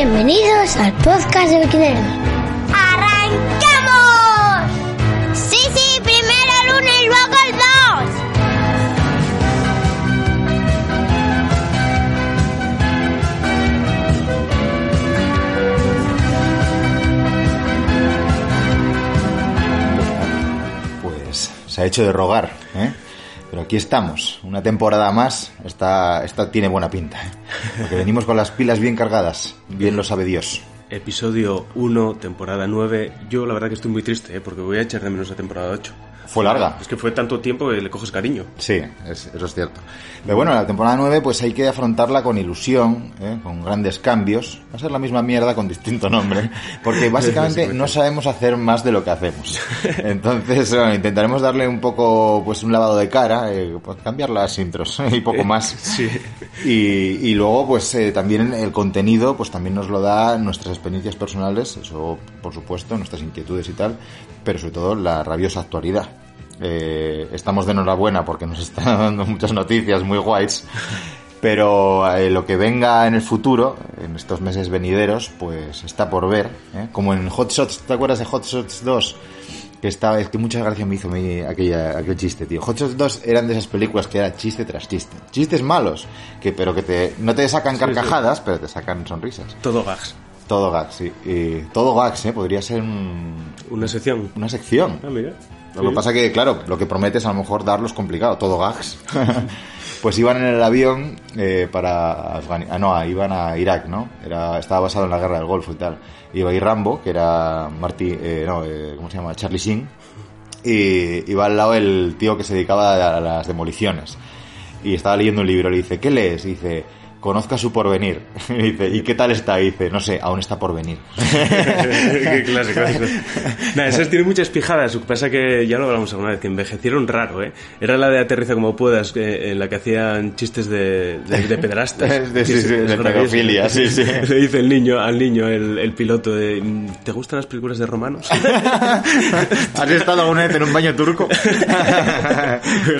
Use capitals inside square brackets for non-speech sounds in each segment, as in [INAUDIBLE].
Bienvenidos al podcast de Vikinero. ¡Arrancamos! Sí, sí, primero el uno y luego el dos. Pues se ha hecho de rogar, ¿eh? Pero aquí estamos, una temporada más, esta, esta tiene buena pinta, ¿eh? porque venimos con las pilas bien cargadas, bien lo sabe Dios. Episodio 1, temporada 9. Yo la verdad que estoy muy triste, ¿eh? porque voy a echar de menos la temporada 8. Fue larga. Es que fue tanto tiempo que le coges cariño. Sí, es- eso es cierto. Pero bueno, la temporada 9 pues hay que afrontarla con ilusión, ¿eh? con grandes cambios. Va a ser la misma mierda con distinto nombre, [LAUGHS] porque básicamente no sabemos hacer más de lo que hacemos. [LAUGHS] Entonces, bueno, intentaremos darle un poco, pues un lavado de cara, eh, pues, cambiar las intros [LAUGHS] y poco más. Sí. Y, y luego, pues eh, también el contenido, pues también nos lo da nuestras experiencias personales, eso por supuesto, nuestras inquietudes y tal, pero sobre todo la rabiosa actualidad. Eh, estamos de enhorabuena porque nos están [LAUGHS] dando muchas noticias muy guays, pero eh, lo que venga en el futuro, en estos meses venideros, pues está por ver. ¿eh? Como en Hot Shots, ¿te acuerdas de Hot Shots 2? Que estaba, es que muchas gracias me hizo aquella, aquel chiste, tío. Hot Shots 2 eran de esas películas que era chiste tras chiste. Chistes malos, que pero que te, no te sacan carcajadas, pero te sacan sonrisas. Todo gags. Todo gags, sí. Y todo gags, ¿eh? Podría ser un- Una sección. una sección. Ah, mira. Lo que pasa que, claro, lo que prometes a lo mejor darlo es complicado, todo gags. [LAUGHS] pues iban en el avión eh, para Afgani- ah, no, iban a Irak, ¿no? Era, estaba basado en la guerra del Golfo y tal. Iba ahí Rambo, que era Marty, eh, no, eh, ¿cómo se llama? Charlie Sheen. Y iba al lado el tío que se dedicaba a las demoliciones. Y estaba leyendo un libro, le dice, ¿qué lees? Y dice, conozca su porvenir. [LAUGHS] Y dice, ¿y qué tal está? Y dice, no sé, aún está por venir. [LAUGHS] Qué clásico. [LAUGHS] Nada, esas tienen muchas pijadas. Lo que pasa que ya lo hablamos alguna vez, que envejecieron raro, ¿eh? Era la de Aterriza como puedas, que- en la que hacían chistes de, de, de pederastas. De- sí, sí, de pedofilia, sí, sí. Le dice el niño, al niño, el, el piloto, de, ¿te gustan las películas de romanos? ¿Has estado alguna vez en un baño turco?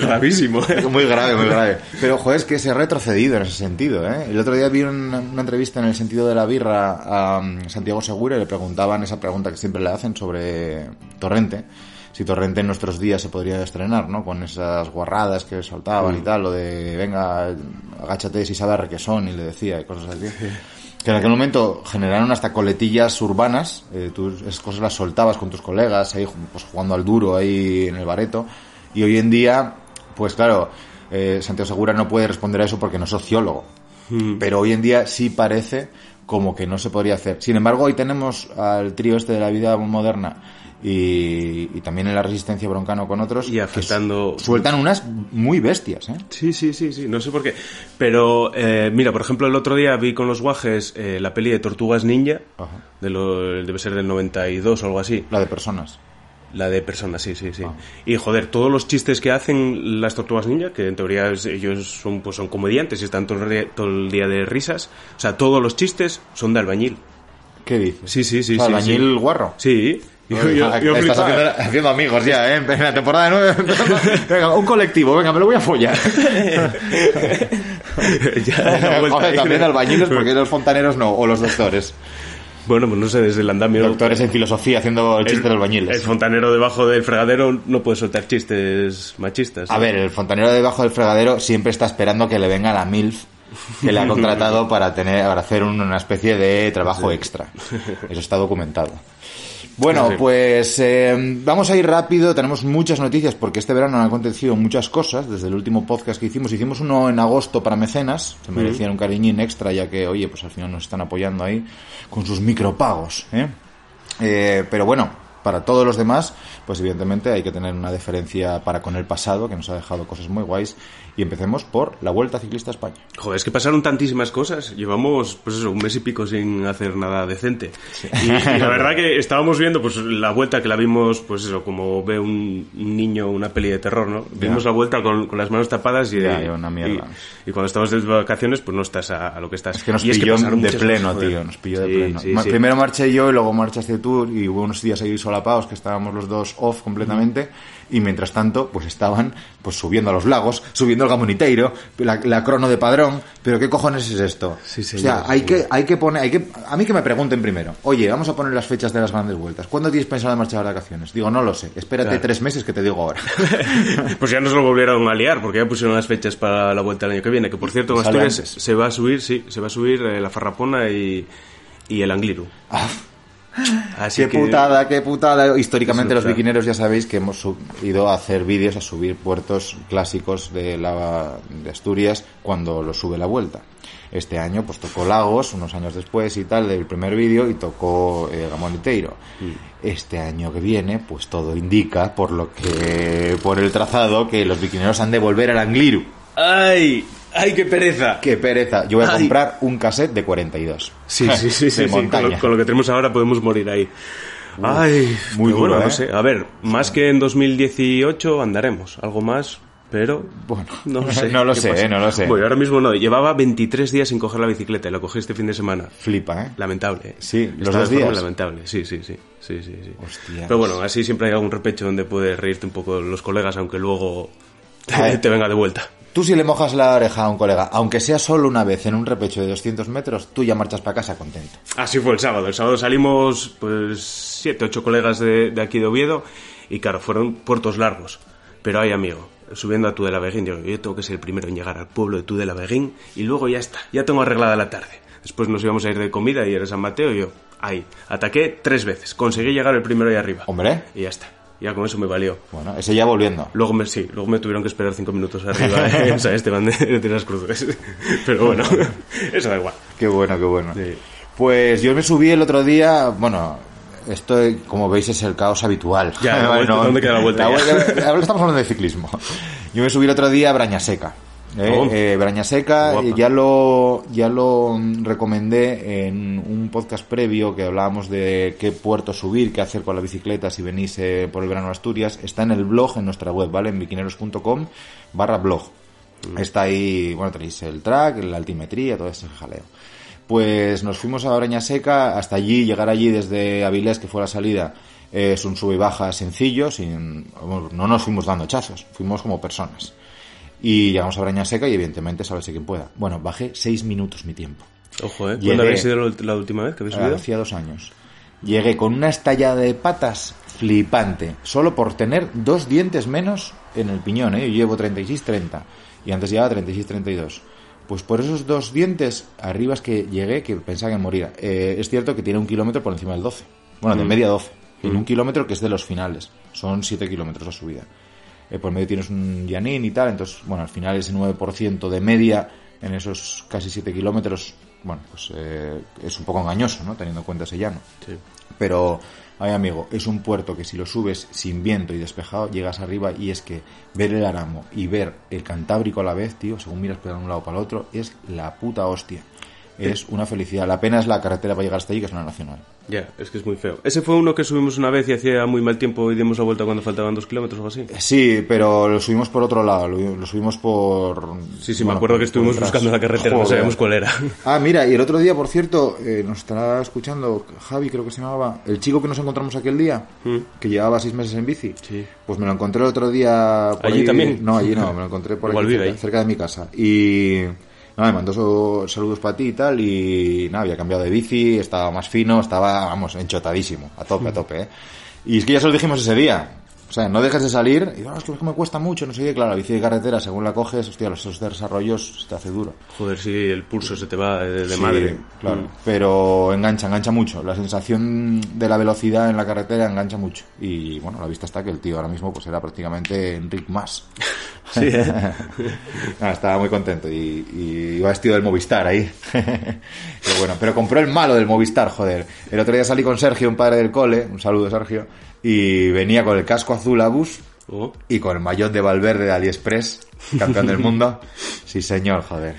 Gravísimo, ¿eh? Muy grave, muy grave. Pero, joder, es que se ha retrocedido en ese sentido, ¿eh? El otro día vi una, una entrevista en el sentido de la birra a um, Santiago Segura y le preguntaban esa pregunta que siempre le hacen sobre Torrente. Si Torrente en nuestros días se podría estrenar, ¿no? Con esas guarradas que soltaban y tal, lo de, venga, agáchate si sabe a requesón, y le decía, y cosas así. Que en aquel momento generaron hasta coletillas urbanas, eh, tú esas cosas las soltabas con tus colegas, ahí pues, jugando al duro ahí en el bareto, y hoy en día, pues claro, eh, Santiago Segura no puede responder a eso porque no es sociólogo, pero hoy en día sí parece como que no se podría hacer. Sin embargo, hoy tenemos al trío este de la vida moderna y, y también en la resistencia broncano con otros Y afectando... sueltan unas muy bestias, ¿eh? Sí, sí, sí, sí, no sé por qué. Pero, eh, mira, por ejemplo, el otro día vi con los guajes eh, la peli de Tortugas Ninja, Ajá. de lo, debe ser del 92 o algo así. La de personas. La de personas, sí, sí, sí. Ah. Y joder, todos los chistes que hacen las tortugas ninja, que en teoría ellos son, pues, son comediantes y están todo el, día, todo el día de risas, o sea, todos los chistes son de albañil. ¿Qué dices? Sí, sí, sí. O sea, sí, albañil sí. guarro. Sí. Yo, yo- estás haciendo, haciendo amigos ya, ¿eh? En la temporada 9. [LAUGHS] venga, un colectivo, venga, me lo voy a follar. [LAUGHS] Ya, [LAUGHS] Joder, también albañiles, porque los fontaneros no, o los doctores. Bueno, pues no sé, desde el andamio... Doctores en filosofía haciendo el chiste de el albañiles. fontanero debajo del fregadero no puede soltar chistes machistas. A ¿no? ver, el fontanero debajo del fregadero siempre está esperando que le venga la MILF que le ha [LAUGHS] contratado para tener para hacer un- una especie de trabajo extra. Eso está documentado. Bueno, Sí. pues eh, vamos a ir rápido. Tenemos muchas noticias porque este verano han acontecido muchas cosas. Desde el último podcast que hicimos, hicimos uno en agosto para mecenas. Se merecían un cariñín extra ya que, oye, pues al final nos están apoyando ahí con sus micropagos. ¿eh? Eh, pero bueno, para todos los demás, pues evidentemente hay que tener una deferencia para con el pasado, que nos ha dejado cosas muy guays. Y empecemos por la Vuelta Ciclista a España. Joder, es que pasaron tantísimas cosas. Llevamos, pues eso, un mes y pico sin hacer nada decente. Y, y la [LAUGHS] verdad que estábamos viendo, pues la vuelta que la vimos, pues eso, como ve un niño una peli de terror, ¿no? Vimos la vuelta con, con las manos tapadas y, una mierda. y, y cuando estamos de vacaciones, pues no estás a, a lo que estás. Es que nos y pilló pasaron de muchas pleno, cosas, tío, nos pilló de Sí, pleno. sí, sí. Primero marché yo y luego marchaste tú y hubo unos días ahí solapados que estábamos los dos off completamente y mientras tanto pues estaban pues subiendo a los lagos, subiendo al Gamoniteiro, la, la crono de Padrón, pero ¿qué cojones es esto? Sí, o sea, hay que, hay que poner, hay que, a mí que me pregunten primero, oye, vamos a poner las fechas de las grandes vueltas, ¿cuándo tienes pensado marchar de vacaciones? Digo, no lo sé, espérate Claro. tres meses que te digo ahora. [LAUGHS] Pues ya nos lo volvieron a liar, porque ya pusieron las fechas para la vuelta del año que viene. Que por cierto, en Asturias se va a subir, sí, se va a subir eh, la Farrapona y, y el Angliru. Así qué que- putada, qué putada. Históricamente los claro. biquineros ya sabéis que hemos ido a hacer vídeos, a subir puertos clásicos de, la, de Asturias cuando lo sube la vuelta. Este año pues tocó Lagos, unos años después y tal, del primer vídeo, y tocó eh, Gamoniteiro. Este año que viene, pues todo indica, por lo que, por el trazado, que los biquineros han de volver al Angliru. ¡Ay! [LAUGHS] ¡Ay, qué pereza! ¡Qué pereza! Yo voy a Ay. comprar un cassette de 42. Sí, sí, sí, [LAUGHS] sí, sí. Con, montaña. lo, con lo que tenemos ahora podemos morir ahí. Ay, muy bueno, no ¿eh? sé. A ver, más que en 2018 andaremos. Algo más, pero... Bueno, no lo [LAUGHS] sé. no lo ¿Qué sé, eh, no lo sé. Bueno, ahora mismo no. Llevaba 23 días sin coger la bicicleta y la cogí este fin de semana. Flipa, ¿eh? Lamentable. Sí, los Está de dos días. Lamentable, sí, sí, sí. sí, sí, sí. Hostias. Pero bueno, así siempre hay algún repecho donde puedes reírte un poco los colegas, aunque luego te venga de vuelta. Tú si le mojas la oreja a un colega, aunque sea solo una vez en un repecho de 200 metros, tú ya marchas para casa contento. Así fue el sábado. El sábado salimos, pues, siete, ocho colegas de, de aquí de Oviedo y claro, fueron puertos largos. Pero ay, amigo, subiendo a Tudela-Beguín, digo, yo tengo que ser el primero en llegar al pueblo de Tudela-Beguín y luego ya está, ya tengo arreglada la tarde. Después nos íbamos a ir de comida y era San Mateo y yo, ahí, ataqué tres veces, conseguí llegar el primero ahí arriba. Hombre, Y ya está, ya con eso me valió. bueno, ese ya volviendo. Luego me, sí, luego me tuvieron que esperar cinco minutos arriba en [LAUGHS] San Esteban de, de las Cruces. [LAUGHS] Pero bueno, eso da igual. Qué bueno, qué bueno. Sí. Pues yo me subí el otro día, bueno, esto como veis es el caos habitual. Ya, la vuelta, [LAUGHS] ¿dónde queda la vuelta ya? vuelta- ahora estamos hablando de ciclismo. Yo me subí el otro día a Brañaseca. ¿Eh? Oh. Eh, Brañaseca, Guapa. eh, ya lo, ya lo mm, recomendé en un podcast previo que hablábamos de qué puerto subir, qué hacer con la bicicleta si venís eh, por el verano a Asturias. Está en el blog, en nuestra web, ¿vale? En biquineros.com barra blog. Está ahí, bueno, tenéis el track, la altimetría, todo ese jaleo. Pues nos fuimos a Breña Seca, hasta allí, llegar allí desde Avilés, que fue la salida, es un sube y baja sencillo, sin, no nos fuimos dando chazos, fuimos como personas. Y llegamos a Breña Seca y evidentemente sálvese quien pueda. Bueno, bajé seis minutos mi tiempo. Ojo, ¿eh? Llegué. ¿Cuándo habéis sido la última vez que habéis subido? Hacía dos años. Llegué con una estallada de patas flipante, solo por tener dos dientes menos en el piñón, ¿eh? Yo llevo 36-30 y antes llevaba 36-32. Pues por esos dos dientes arriba es que llegué que pensaba que moría. Eh, es cierto que tiene un kilómetro por encima del 12. Bueno, de media 12. Tiene un kilómetro que es de los finales. Son 7 kilómetros la subida. Eh, por medio tienes un llanín y tal, entonces, bueno, al final ese 9% de media en esos casi 7 kilómetros, bueno, pues eh, es un poco engañoso, ¿no? Teniendo en cuenta ese llano. Sí. Pero, ay amigo, es un puerto que si lo subes sin viento y despejado, llegas arriba y es que ver el Aramo y ver el Cantábrico a la vez, tío, según miras de un lado para el otro, es la puta hostia. Es una felicidad. La pena es la carretera para llegar hasta allí, que es una nacional. Ya, es que es muy feo. Ese fue uno que subimos una vez y hacía muy mal tiempo y dimos la vuelta cuando faltaban dos kilómetros o algo así. Sí, pero lo subimos por otro lado, lo, lo subimos por... Sí, sí, me acuerdo que estuvimos buscando la carretera, no sabíamos cuál era. Ah, mira, y el otro día, por cierto, eh, nos estará escuchando Javi, creo que se llamaba, el chico que nos encontramos aquel día, que llevaba seis meses en bici. Mm. Sí. Pues me lo encontré el otro día por ¿Allí ahí- también? No, allí no, me lo encontré por aquí, cerca, ahí. cerca de mi casa. Y no, me mandó saludos para ti y tal, y nada, había cambiado de bici, estaba más fino, estaba, vamos, enchotadísimo, a tope, a tope, ¿eh? Y es que ya se lo dijimos ese día. O sea, no dejes de salir y "Ah, es que me cuesta mucho, no sé qué, claro, la bici de carretera, según la coges, hostia, los esos desarrollos se te hace duro. Joder, sí, el pulso se te va de, de Sí, madre. Claro, Mm. pero engancha, engancha mucho. La sensación de la velocidad en la carretera engancha mucho. Y bueno, la vista está que el tío ahora mismo pues era prácticamente Enric Mas. [LAUGHS] Sí, ¿eh? [LAUGHS] Ah, estaba muy contento y, y iba vestido del Movistar ahí. [LAUGHS] pero bueno, pero compró el malo del Movistar, joder. El otro día salí con Sergio, un padre del cole, un saludo Sergio, y venía con el casco azul Abus Oh. y con el maillot de Valverde de AliExpress, campeón del mundo. [LAUGHS] Sí, señor, joder.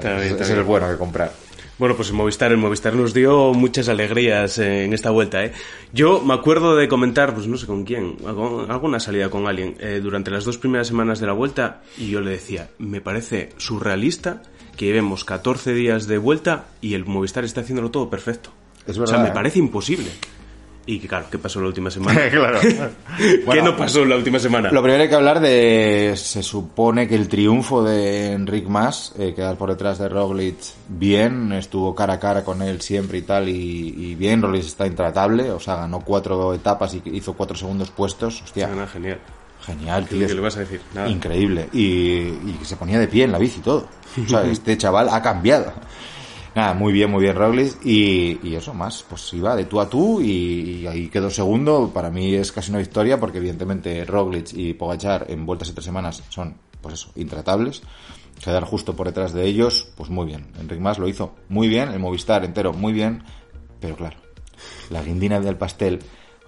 Bien, ese es bien. bueno que comprar. Bueno, pues el Movistar, el Movistar nos dio muchas alegrías eh, en esta vuelta, ¿eh? Yo me acuerdo de comentar, pues no sé con quién, alguna salida con alguien, eh, durante las dos primeras semanas de la vuelta, y yo le decía, me parece surrealista que llevemos 14 días de vuelta y el Movistar está haciéndolo todo perfecto. Es o sea, verdad, me ¿eh? parece imposible. Y que, claro, ¿qué pasó la última [LAUGHS] semana? claro. [LAUGHS] ¿Qué Bueno, no pasó la última semana? Lo primero hay que hablar de. Se supone que el triunfo de Enric Mas, eh, quedar por detrás de Roglic bien, estuvo cara a cara con él siempre y tal, y, y bien, Roglic está intratable, o sea, ganó cuatro etapas y hizo cuatro segundos puestos, hostia, Nada, genial. genial, ¿Qué, tío. qué le vas a decir? Nada. Increíble. Y, y se ponía de pie en la bici y todo. O sea, [LAUGHS] este chaval ha cambiado. Nada, muy bien, muy bien Roglic. Y, y eso más, pues iba de tú a tú y, ahí quedó segundo. Para mí es casi una victoria porque evidentemente Roglic y Pogachar en vueltas y tres semanas son, pues eso, intratables. Quedar justo por detrás de ellos, pues muy bien. Enric Mas lo hizo muy bien, el Movistar entero muy bien. Pero claro, la guindina del pastel...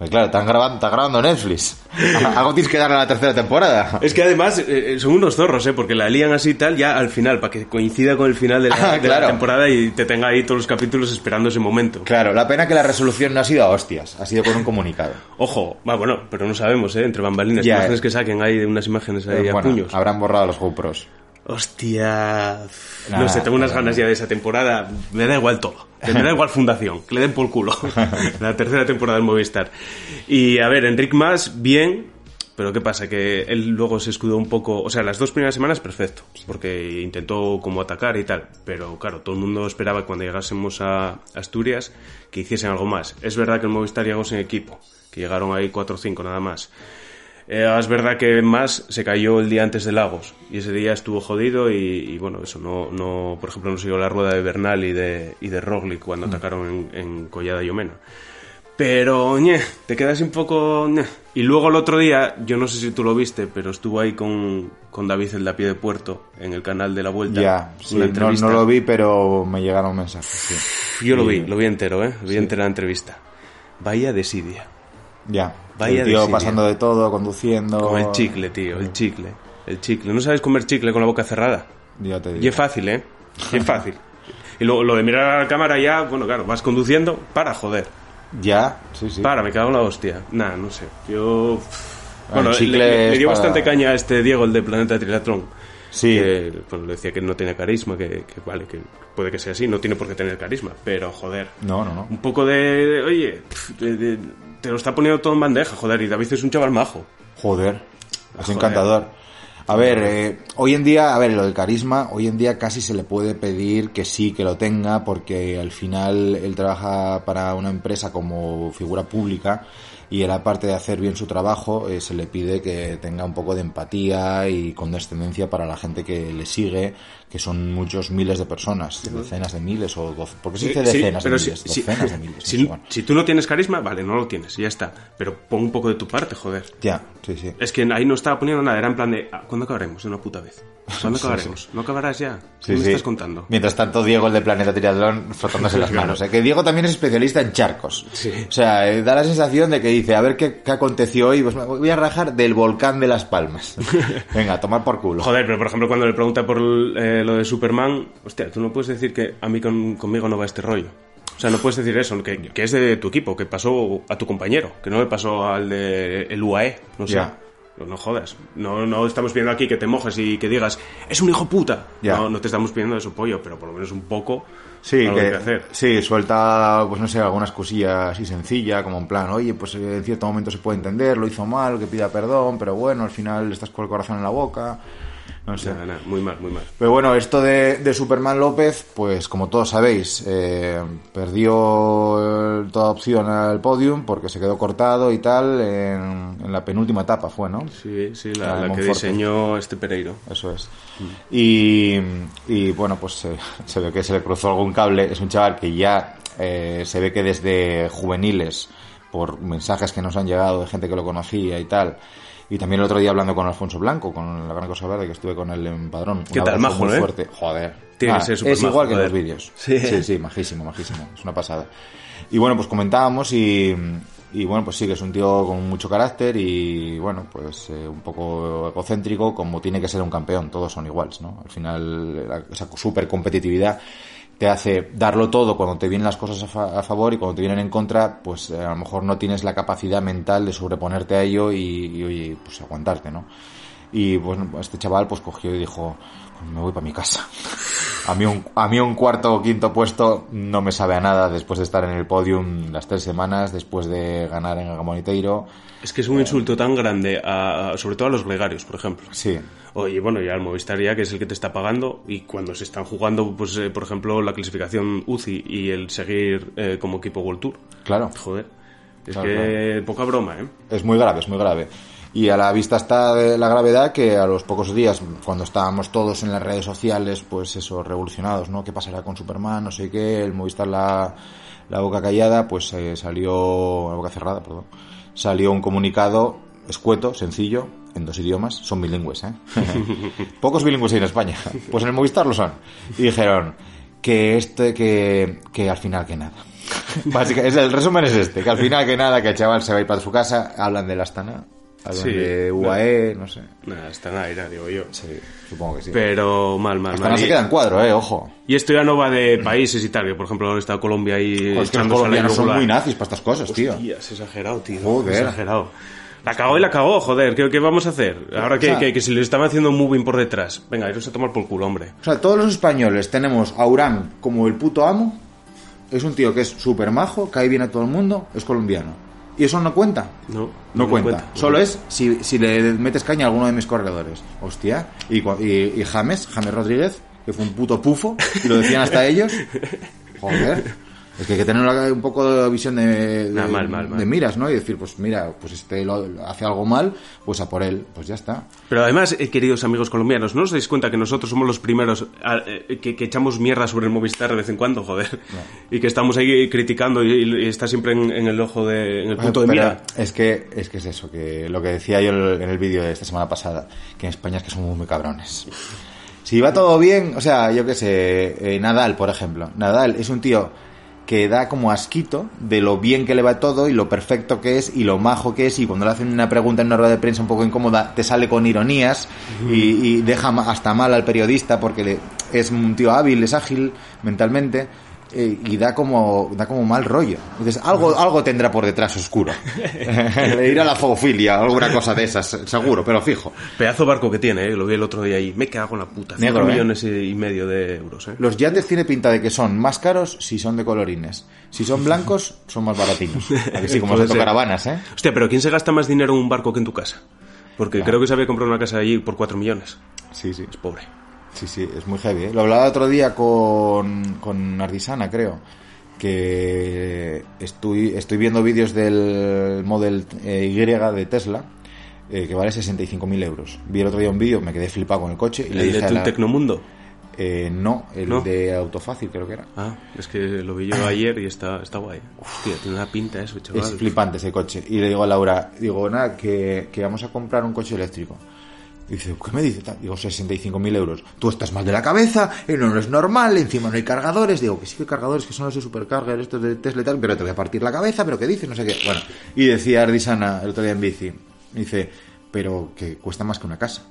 Pues claro, están grabando, Netflix. [LAUGHS] Algo tienes que darle a la tercera temporada. Es que además eh, son unos zorros, ¿eh? Porque la lían así y tal ya al final, para que coincida con el final de la, Ah, [LAUGHS] de la claro. temporada y te tenga ahí todos los capítulos esperando ese momento. Claro, la pena que la resolución no ha sido a hostias, ha sido con un comunicado. Ojo, va, bueno, pero no sabemos, ¿eh? Entre bambalinas, Ya, imágenes eh. que saquen ahí de unas imágenes ahí a puños. habrán borrado los GoPros. Hostia. Nah, no sé, tengo unas ganas ya de esa temporada. Me da igual todo. Me da igual fundación. Que le den por culo. [LAUGHS] la tercera temporada del Movistar. Y a ver, Enric Más, bien. Pero ¿qué pasa? Que él luego se escudó un poco... O sea, las dos primeras semanas, perfecto. Porque intentó como atacar y tal. Pero claro, todo el mundo esperaba que cuando llegásemos a Asturias que hiciesen algo más. Es verdad que el Movistar llegó sin equipo. Que llegaron ahí 4 o 5 nada más. Eh, es verdad que más se cayó el día antes de Lagos y ese día estuvo jodido y, y, bueno, eso no, no, por ejemplo, no siguió la rueda de Bernal y de, y de Roglic cuando atacaron en, en Collada y Omena. Pero, ñe, te quedas un poco... ñe. Y luego el otro día, yo no sé si tú lo viste, pero estuvo ahí con, con David el de a pie de puerto en el canal de la Vuelta. Ya, sí, una no, entrevista. no lo vi, pero me llegaron mensajes. Sí. Yo lo Sí. vi, lo vi entero, ¿eh? Vi entera la entrevista. Vaya desidia. Ya, Vaya el tío desidia. pasando de todo, conduciendo. Con el chicle, tío, el chicle. El chicle. ¿No sabes comer chicle con la boca cerrada? Ya te Y digo. es fácil, ¿eh? Y es [LAUGHS] fácil. Y luego lo de mirar a la cámara ya, bueno, claro, vas conduciendo, para, joder. Ya, sí, sí. Para, me cago en la hostia. Nah, no sé. Yo... Ah, Bueno, le, le dio para- bastante caña a este Diego, el de Planeta Triatlón. Sí. Que, le decía que no tiene carisma, que, que vale, que puede que sea así, no tiene por qué tener carisma, pero joder. No, no, no. Un poco de, de- oye, de- de- te lo está poniendo todo en bandeja, joder, y David es un chaval majo. Joder, es Joder. encantador. A ver, eh, hoy en día, a ver, lo del carisma, hoy en día casi se le puede pedir que sí, que lo tenga, porque al final él trabaja para una empresa como figura pública y él aparte de hacer bien su trabajo, eh, se le pide que tenga un poco de empatía y condescendencia para la gente que le sigue, que son muchos miles de personas, decenas de miles o doce, ¿por qué se dice Sí, decenas pero de si- miles? si- docenas de [LAUGHS] miles, si, bueno. si tú no tienes carisma, vale, no lo tienes, ya está. Pero pon un poco de tu parte, joder. Ya, sí, sí. Es que ahí no estaba poniendo nada, era en plan de, ah, ¿cuándo acabaremos? De una puta vez. [LAUGHS] ¿Cuándo acabaremos? ¿No acabarás ya? ¿Qué Sí, me sí. estás contando? Mientras tanto, Diego, el de Planeta Triatlón, frotándose [LAUGHS] las manos. ¿eh? Que Diego también es especialista en charcos. Sí. O sea, eh, da la sensación de que dice, a ver qué, qué aconteció hoy, pues me voy a rajar del volcán de Las Palmas. [LAUGHS] Venga, a tomar por culo. Joder, pero por ejemplo, cuando le pregunta por eh, lo de Superman, hostia, tú no puedes decir que a mí con- conmigo no va este rollo. O sea, no puedes decir eso, que, que es de tu equipo, que pasó a tu compañero, que no le pasó al de el UAE, no sé. Ya. No, no jodas. No, no estamos pidiendo aquí que te mojes y que digas, es un hijo puta. Ya. No, no te estamos pidiendo eso, pollo, pero por lo menos un poco Sí, algo que, hay que hacer. sí, suelta, pues no sé, algunas cosillas así sencilla, como en plan, oye, pues eh, en cierto momento se puede entender, lo hizo mal, que pida perdón, pero bueno, al final estás con el corazón en la boca. No sé. Nada, muy mal, muy mal. Pero bueno, esto de, de Superman López, pues como todos sabéis, eh, perdió eh, toda opción al podium porque se quedó cortado y tal en, en la penúltima etapa fue, ¿no? Sí, sí, La la, de la que diseñó este Pereiro. Eso es. Y, y, bueno, pues eh, [LAUGHS] se ve que se le cruzó algún cable. Es un chaval que ya eh, se ve que desde juveniles, por mensajes que nos han llegado de gente que lo conocía y tal, Y también el otro día hablando con Alfonso Blanco, con la gran cosa verde, que estuve con él en Padrón. ¿Qué tal, majo, muy eh? fuerte. Joder. Tiene que Ah, ser Es supermajo, igual que en los vídeos. Sí. sí, sí, majísimo, majísimo. Es una pasada. Y bueno, pues comentábamos y, y bueno, pues sí, que es un tío con mucho carácter y bueno, pues eh, un poco egocéntrico como tiene que ser un campeón. Todos son iguales, ¿no? Al final, la- esa super competitividad te hace darlo todo cuando te vienen las cosas a, fa- a favor y cuando te vienen en contra, pues eh, a lo mejor no tienes la capacidad mental de sobreponerte a ello y, y, pues aguantarte, ¿no? Y bueno, este chaval pues cogió y dijo, pues me voy para mi casa. [LAUGHS] A mí, un, a mí un cuarto o quinto puesto no me sabe a nada después de estar en el podium las tres semanas, después de ganar en Gamoniteiro. Es que es un insulto tan grande, a, sobre todo a los gregarios, por ejemplo. Sí, Oye, bueno, y al Movistar ya, que es el que te está pagando, y cuando se están jugando, pues, eh, por ejemplo, la clasificación UCI y el seguir eh, como equipo World Tour. claro. Joder, es Claro, que poca broma, ¿eh? Es muy grave, es muy grave. Y a la vista está de la gravedad que a los pocos días, cuando estábamos todos en las redes sociales, pues eso, revolucionados, ¿no? ¿Qué pasará con Superman? No sé qué, el Movistar la, la boca callada, pues eh, salió, la boca cerrada, perdón, salió un comunicado escueto, sencillo, en dos idiomas, son bilingües, ¿eh? [LAUGHS] Pocos bilingües hay en España, pues en el Movistar lo son. Y dijeron que este, que, que al final que nada. [LAUGHS] Básicamente, el resumen es este, que al final que nada, que el chaval se va a ir para su casa, hablan del Astana, hablan Sí, de UAE, no sé. Nada, está en aire, digo yo. Sí, supongo que sí. Pero mal, mal, Astana mal. se Y- queda en cuadro, eh, ojo. Y esto ya no va de países y tal, que por ejemplo ahora está Colombia ahí Joder, es que los la colombianos son muy nazis para estas cosas, tío. Es exagerado, tío. Joder. Exagerado. La cagó y la cagó, joder. ¿Qué, qué vamos a hacer? Ahora que, O sea- que, que si le estaban haciendo un moving por detrás. Venga, iros a tomar por culo, hombre. O sea, todos los españoles tenemos a Urán como el puto amo. Es un tío que es súper majo, cae bien a todo el mundo, es colombiano. ¿Y eso no cuenta? No, No, no cuenta. cuenta. Solo es si, si le metes caña a alguno de mis corredores. Hostia. Y, y, y James, James Rodríguez, que fue un puto pufo, y lo decían hasta ellos. [LAUGHS] Joder. Es que hay que tener un poco de visión de, de, Nah, mal, mal, mal. de miras, ¿no? Y decir, pues mira, pues este lo, hace algo mal, pues a por él. Pues ya está. Pero además, eh, queridos amigos colombianos, ¿no os dais cuenta que nosotros somos los primeros a- eh, que, que echamos mierda sobre el Movistar de vez en cuando, joder? Y que estamos ahí criticando y, y está siempre en, en el ojo de, en el punto de mira. Es que, es que es eso, que lo que decía yo en el- en el vídeo de esta semana pasada, que en España es que somos muy cabrones. Si va todo bien, o sea, yo qué sé, eh, Nadal, por ejemplo. Nadal es un tío que da como asquito de lo bien que le va todo y lo perfecto que es y lo majo que es y cuando le hacen una pregunta en una rueda de prensa un poco incómoda te sale con ironías y, y deja hasta mal al periodista porque le- es un tío hábil, es ágil mentalmente eh, y da como da como mal rollo. Entonces, algo algo tendrá por detrás oscuro. [LAUGHS] le irá la fogofilia, alguna cosa de esas, seguro, pero fijo. Pedazo barco que tiene, ¿eh? lo vi el otro día ahí. Me cago en la puta. Negro, 5 ¿eh? millones y medio de euros. Los yates tiene pinta de que son más caros si son de colorines. Si son blancos, son más baratinos. A que sí, como las ser. caravanas, ¿eh? Hostia, pero ¿quién se gasta más dinero en un barco que en tu casa? Porque creo que se había comprado una casa allí por 4 millones. Sí, sí. Es pobre. Sí, sí, es muy heavy. ¿eh? Lo hablaba otro día con, con Ardisana, creo. Que estoy, estoy viendo vídeos del Model eh, Y de Tesla. eh, que vale 65.000 euros. Vi el otro día un vídeo, me quedé flipado con el coche y le ¿El dije de tu la- Tecnomundo? Eh, no, el ¿No? de Autofácil creo que era. Ah, es que lo vi yo ayer y está, está guay. Hostia, tiene una pinta eso, chaval. Es flipante ese coche. Y le digo a Laura, digo, nada, que, que vamos a comprar un coche eléctrico. Y dice, ¿qué me dice? Digo, 65.000 euros. Tú estás mal de la cabeza, y no, es normal, encima no hay cargadores. Digo, que sí que hay cargadores, que son los de Supercarger, estos de Tesla y tal, pero te voy a partir la cabeza, pero ¿qué dices? No sé qué. Bueno, y decía Ardisana el otro día en bici, dice, pero que cuesta más que una casa.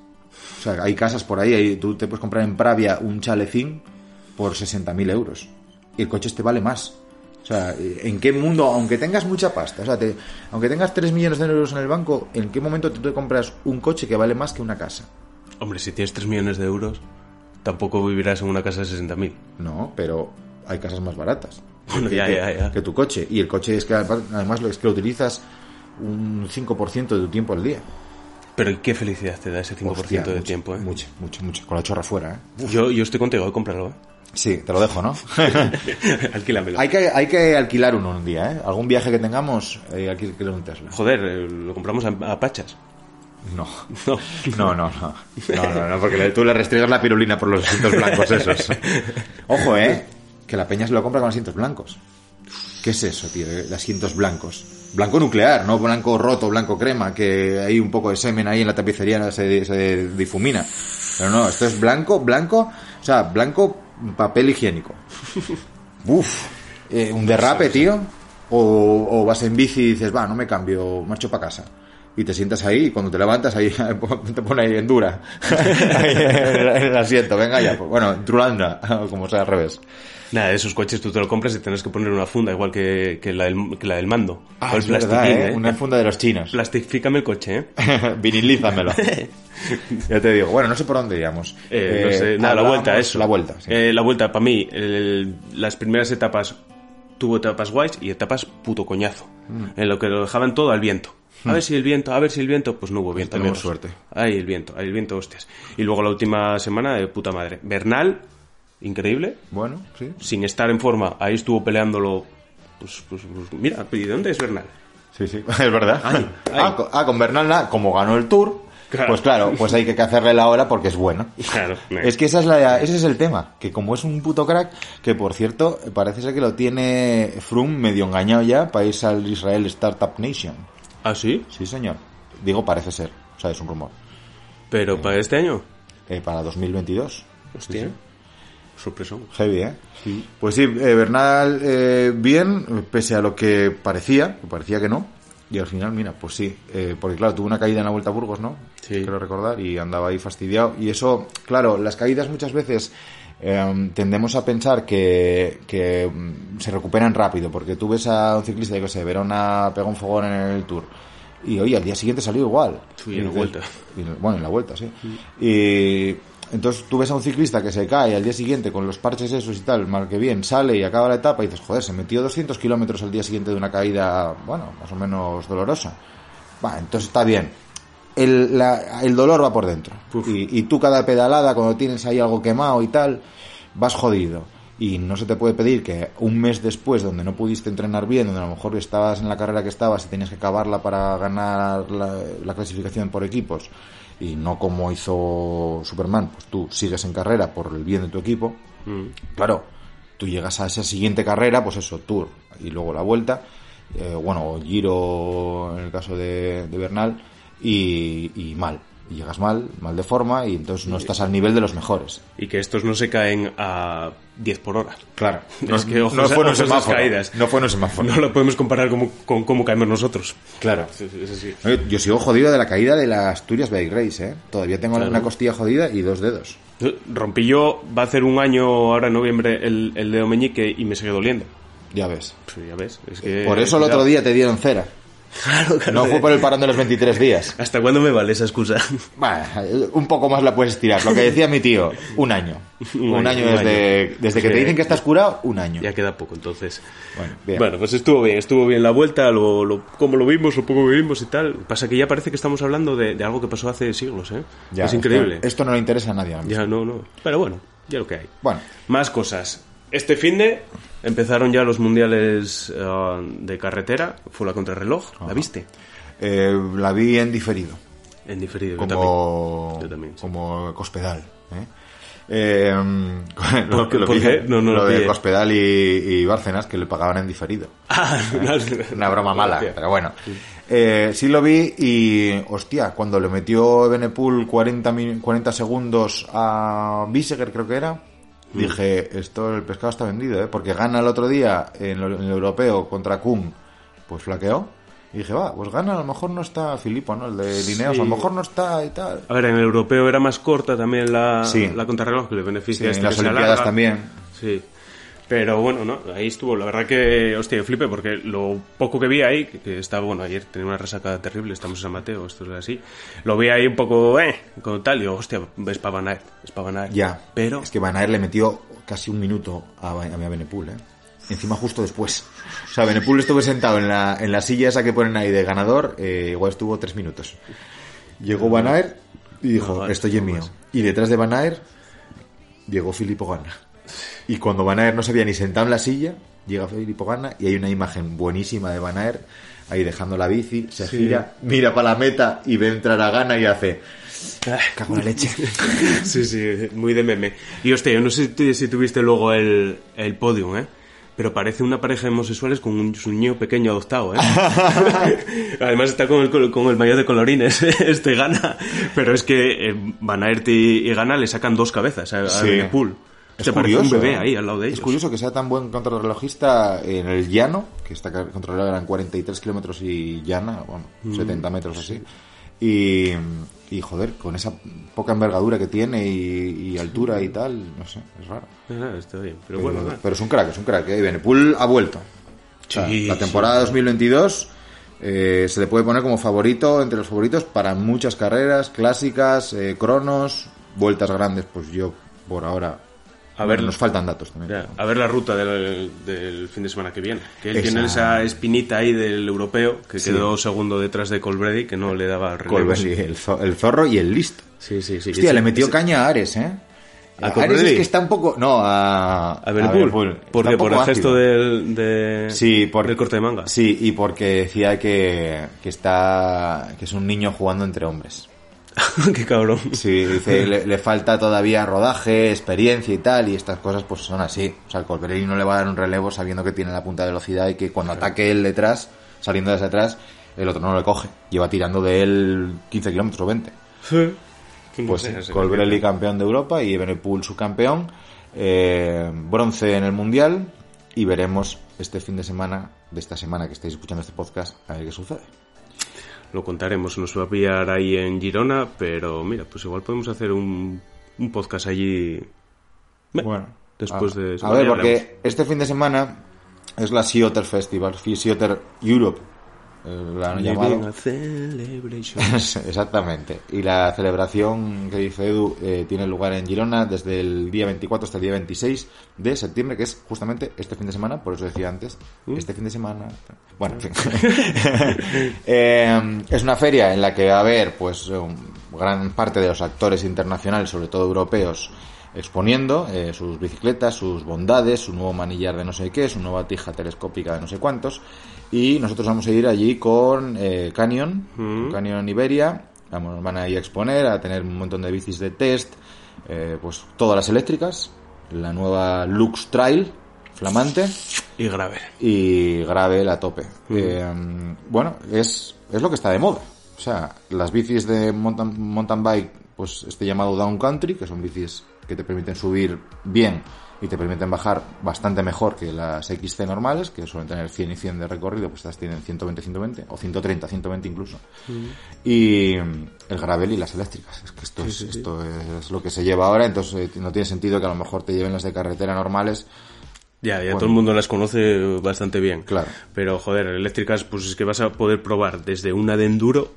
O sea, hay casas por ahí, ahí tú te puedes comprar en Pravia un chalecín por 60.000 euros. Y el coche este vale más. O sea, ¿en qué mundo, aunque tengas mucha pasta, o sea, te- aunque tengas 3 millones de euros en el banco, ¿en qué momento tú te compras un coche que vale más que una casa? Hombre, si tienes 3 millones de euros, tampoco vivirás en una casa de 60.000. No, pero hay casas más baratas. Bueno, que, ya, que- ya, ya. que tu coche. Y el coche es que además lo- es que lo utilizas un 5% de tu tiempo al día. Pero ¿y qué felicidad te da ese 5% Hostia, de mucho, tiempo, eh? Mucho, mucho, mucho. Con la chorra fuera, ¿eh? Yo, yo estoy contigo, voy a comprarlo, ¿eh? Sí, te lo dejo, ¿no? [LAUGHS] Alquílamelo. hay, que, hay que alquilar uno un día, ¿eh? Algún viaje que tengamos, eh, hay que alquilar un Tesla. Joder, eh, lo compramos a, a pachas. No. [LAUGHS] No. No, no, no. No, no, no, porque le- tú le restriegas la pirulina por los asientos blancos esos. Ojo, ¿eh? Que la peña se lo compra con asientos blancos. ¿Qué es eso, tío? De asientos blancos. Blanco nuclear, no blanco roto, blanco crema, que hay un poco de semen ahí en la tapicería se, se difumina. Pero no, esto es blanco, blanco, o sea, blanco papel higiénico. Uf, eh, un derrape, tío. O, o vas en bici y dices, va, no me cambio, marcho para casa. Y te sientas ahí y cuando te levantas ahí [LAUGHS] te pone ahí en dura. [LAUGHS] ahí en el, en el asiento, venga ya. Pues, bueno, trulanda, [LAUGHS] como sea al revés. Nada, de esos coches tú te lo compras y tienes que poner una funda igual que, que, la, del, que la del mando. Ah, Con es verdad, plastiquín, ¿eh? Una funda de los chinos. Plastifícame el coche, ¿eh? [LAUGHS] Vinilízamelo. [LAUGHS] ya te digo. Bueno, no sé por dónde iríamos. Eh, no sé, Eh, nada, la vuelta, eso. La vuelta, sí. Eh, la vuelta, para mí, el- las primeras etapas tuvo etapas guays y etapas puto coñazo. Mm. En lo que lo dejaban todo al viento. A ver si el viento, a ver si el viento, pues no hubo viento. tenemos amigos. suerte. Ahí el viento, ahí el viento, hostias. Y luego la última semana, de puta madre. Bernal, increíble, Bueno, sí. sin estar en forma, ahí estuvo peleándolo. Pues, pues, pues, mira, ¿y de dónde es Bernal? Sí, sí, [LAUGHS] es verdad. Ay, Ah, ah, con Bernal, nada, como ganó el Tour, Claro. pues claro, pues hay que hacerle la hora porque es bueno. Claro, [LAUGHS] Es que esa es la, ese es el tema, que como es un puto crack, que por cierto, parece ser que lo tiene Froome medio engañado ya para irse al Israel Startup Nation. ¿Ah, sí? Sí, señor. Digo, parece ser. O sea, es un rumor. ¿Pero para este año? Eh, para 2022. Hostia. Sí, sí. Sorpresón. Heavy, ¿eh? Pues sí, eh, Bernal eh, bien, pese a lo que parecía, parecía que no. Y al final, mira, pues sí, eh, porque claro, tuvo una caída en la Vuelta a Burgos, ¿no? Sí. Quiero recordar, y andaba ahí fastidiado. Y eso, claro, las caídas muchas veces eh, tendemos a pensar que, que mm, se recuperan rápido, porque tú ves a un ciclista, yo que sé, Verona pegó un fogón en el Tour. Y oye, al día siguiente salió igual. Sí, en la Vuelta. y- bueno, en la vuelta, sí. Y entonces tú ves a un ciclista que se cae al día siguiente con los parches esos y tal, mal que bien, sale y acaba la etapa y dices, joder, se metió 200 kilómetros al día siguiente de una caída, bueno, más o menos dolorosa. Va, entonces está bien. El, la- el dolor va por dentro. Y, y tú cada pedalada, cuando tienes ahí algo quemado y tal, vas jodido. Y no se te puede pedir que un mes después, donde no pudiste entrenar bien, donde a lo mejor estabas en la carrera que estabas y tenías que acabarla para ganar la, la clasificación por equipos, y no como hizo Superman, pues tú sigues en carrera por el bien de tu equipo, claro, tú llegas a esa siguiente carrera, pues eso, Tour, y luego la vuelta, eh, bueno, Giro en el caso de, de Bernal, y, y mal. Y llegas mal, mal de forma, y entonces no estás al nivel de los mejores. Y que estos no se caen a 10 por hora. Claro. Es que no fue un semáforo. caídas. No fue en un semáforo. No lo podemos comparar como- con cómo caemos nosotros. Claro. Sí, sí, sí, sí. No, Yo, sigo jodido de la caída de la Asturias Bike Race, ¿eh? Todavía tengo Claro. una costilla jodida y dos dedos. Rompí yo, va a hacer un año ahora en noviembre el, el dedo meñique y me sigue doliendo. Ya ves. Ya ves, es que... Por eso el cuidado. otro día te dieron cera. Claro, claro. No fue por el parón de los 23 días. ¿Hasta cuándo me vale esa excusa? Bueno, un poco más la puedes estirar. Lo que decía mi tío, un año. Un Un, año, desde, año. desde que te dicen que estás curado, un año. ya queda poco, entonces. Bueno, bien. Bueno, pues estuvo bien, estuvo bien la vuelta, lo, lo, como lo vimos, lo poco que vimos y tal. Pasa que ya parece que estamos hablando de, de algo que pasó hace siglos, ¿eh? Ya, es increíble. Esto, esto no le interesa a nadie. Ya, no, no. Pero bueno, ya lo que hay. Bueno, Más cosas. Este fin de empezaron ya los mundiales eh, de carretera. Fue la contrarreloj. ¿La viste? eh, la vi en diferido. En diferido. yo Como, también. Yo también, sí. como Cospedal. ¿eh? Eh, [LAUGHS] lo, ¿Por qué- lo qué? No, no lo lo de. Cospedal y, y Bárcenas que le pagaban en diferido. [LAUGHS] Ah, [LAUGHS] Una broma mala, pero bueno. Eh, sí lo vi y, hostia, cuando le metió Benepool 40, min- 40 segundos a Biseger, creo que era, Mm. dije, esto, el pescado está vendido, ¿eh? Porque gana el otro día en, lo- en el europeo contra Kuhn, pues flaqueó. Y dije, va, pues gana, a lo mejor no está Filipo, ¿no? El de Lineos, Sí. a lo mejor no está y tal. A ver, en el europeo era más corta también la, Sí. la contrarreloj, que le beneficia Sí, este en las Olimpiadas larga. también. Sí. Pero bueno, no, ahí estuvo. La verdad que, hostia, yo flipé porque lo poco que vi ahí, que, estaba, bueno, ayer tenía una resaca terrible, estamos en San Mateo, esto es así. Lo vi ahí un poco, eh, con tal, y digo, hostia, es para Van Aert, es para Van Aert. Ya, Pero, es que Van Aert le metió casi un minuto a, a, a Benepool, ¿eh? Encima justo después. O sea, Benepool estuvo sentado en la, en la silla esa que ponen ahí de ganador, eh, igual estuvo tres minutos. Llegó Van Aert y dijo, No, esto ya es no mío. Y detrás de Van Aert llegó Filippo Ganna. Y cuando Van Aert no se había ni sentado en la silla, llega Filippo Ganna y hay una imagen buenísima de Van Aert ahí dejando la bici, se gira, mira para la meta y ve entrar a Ganna y hace... Cago en la leche. [LAUGHS] sí, sí, muy de meme. Y hostia, yo no sé si, tuviste luego el, el podium, ¿eh? pero parece una pareja de homosexuales con un, su niño pequeño adoptado, ¿eh? [LAUGHS] [LAUGHS] Además está con el, con el mayor de colorines, este Gana. Pero es que eh, Van Aert y, y Gana le sacan dos cabezas a, a Sí. Es Se parece un curioso, bebé ¿eh? ahí al lado de ellos. Es curioso que sea tan buen contrarrelojista en el llano, que está controlado eran 43 kilómetros y llana, bueno, Mm. 70 metros así. Y, y joder, con esa poca envergadura que tiene y, y altura y tal, no sé, es raro. Ah, está bien, pero, Pero, bueno, pero es un crack, es un crack. ¿eh? Y Benepool ha vuelto. O sea, Sí, la temporada 2022 eh, se le puede poner como favorito, entre los favoritos, para muchas carreras, clásicas, eh, cronos, vueltas grandes, pues yo por ahora... A bueno, ver- nos faltan datos también. Ya, a ver la ruta del, del fin de semana que viene. Que él Esa- tiene esa espinita ahí del europeo, que Sí. quedó segundo detrás de Colbrelli, que no le daba relevo. Colbrelli, el, el zorro y el listo. Sí, sí, sí. Hostia, Ese- le metió ese- caña a Ares, ¿eh? ¿A Ares Colbrelli? es que está un poco... No, a... A Benepool. Está Porque por el gesto del, de, Sí, por, del corte de manga. Sí, y porque decía que, que está... que es un niño jugando entre hombres. [LAUGHS] Qué cabrón. Sí, dice, le, le falta todavía rodaje, experiencia y tal, y estas cosas pues son así. O sea, el Colbrelli no le va a dar un relevo sabiendo que tiene la punta de velocidad y que cuando ataque él detrás, saliendo desde atrás, el otro no le coge. Lleva tirando de él 15 kilómetros o 20. No Pues sí, Colbrelli campeón de Europa y Benepool su campeón. eh, bronce en el Mundial y veremos este fin de semana, de esta semana que estáis escuchando este podcast, a ver qué sucede. Lo contaremos, nos va a pillar ahí en Girona, pero mira, pues igual podemos hacer un, un podcast allí. Bueno, después a, de eso. A ver, porque este fin de semana es la Sea Otter Festival, Sea Otter Europe, eh, han llamado. [LAUGHS] Exactamente. Y la celebración que dice Edu eh, tiene lugar en Girona desde el día 24 hasta el día 26 de septiembre, que es justamente este fin de semana, por eso decía antes, este fin de semana. Bueno, en fin. Eh, [LAUGHS] es una feria en la que va a haber, pues, gran parte de los actores internacionales, sobre todo europeos, exponiendo eh, sus bicicletas, sus bondades, su nuevo manillar de no sé qué, su nueva tija telescópica de no sé cuántos. Y nosotros vamos a ir allí con eh, Canyon, con Canyon Iberia. Vamos, van a ir a exponer, a tener un montón de bicis de test, eh, pues todas las eléctricas, la nueva Lux Trail, flamante, y grave. y gravel a tope. Eh, bueno, es, es lo que está de moda. O sea, las bicis de mountain, mountain bike, pues este llamado down country, que son bicis que te permiten subir bien y te permiten bajar bastante mejor que las XC normales, que suelen tener 100 y 100 de recorrido, pues estas tienen 120, 120, o 130, 120 incluso. Y el gravel y las eléctricas. Es que esto, es, esto es lo que se lleva ahora, entonces eh, no tiene sentido que a lo mejor te lleven las de carretera normales. Ya, ya Bueno. todo el mundo las conoce bastante bien. Claro. Pero, joder, eléctricas, pues es que vas a poder probar desde una de enduro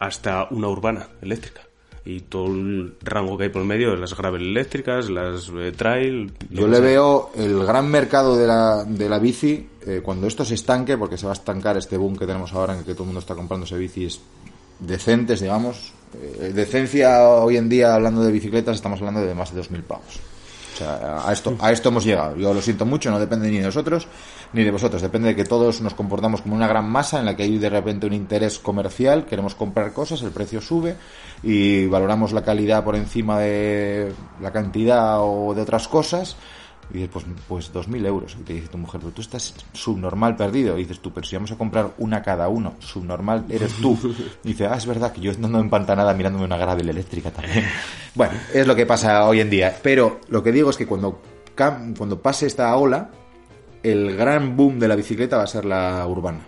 hasta una urbana eléctrica. Y todo el rango que hay por el medio, las gravel eléctricas, las eh, trail... Yo le sea. veo el gran mercado de la, de la bici eh, cuando esto se estanque, porque se va a estancar este boom que tenemos ahora en el que todo el mundo está comprándose bicis decentes, digamos. Eh, decencia hoy en día, hablando de bicicletas, estamos hablando de más de 2.000 pavos. O sea, a esto, a esto hemos llegado. Yo lo siento mucho, no depende ni de nosotros ni de vosotros. Depende de que todos nos comportamos como una gran masa en la que hay de repente un interés comercial, queremos comprar cosas, el precio sube y valoramos la calidad por encima de la cantidad o de otras cosas. Y dices, pues, pues 2.000 euros. Y te dice tu mujer, pero tú estás subnormal perdido. Y dices tú, pero si vamos a comprar una cada uno, subnormal eres tú. Y [LAUGHS] dice, ah, es verdad que yo ando empantanada mirándome una gravel eléctrica también. Bueno, es lo que pasa hoy en día. Pero lo que digo es que cuando, cuando pase esta ola, el gran boom de la bicicleta va a ser la urbana.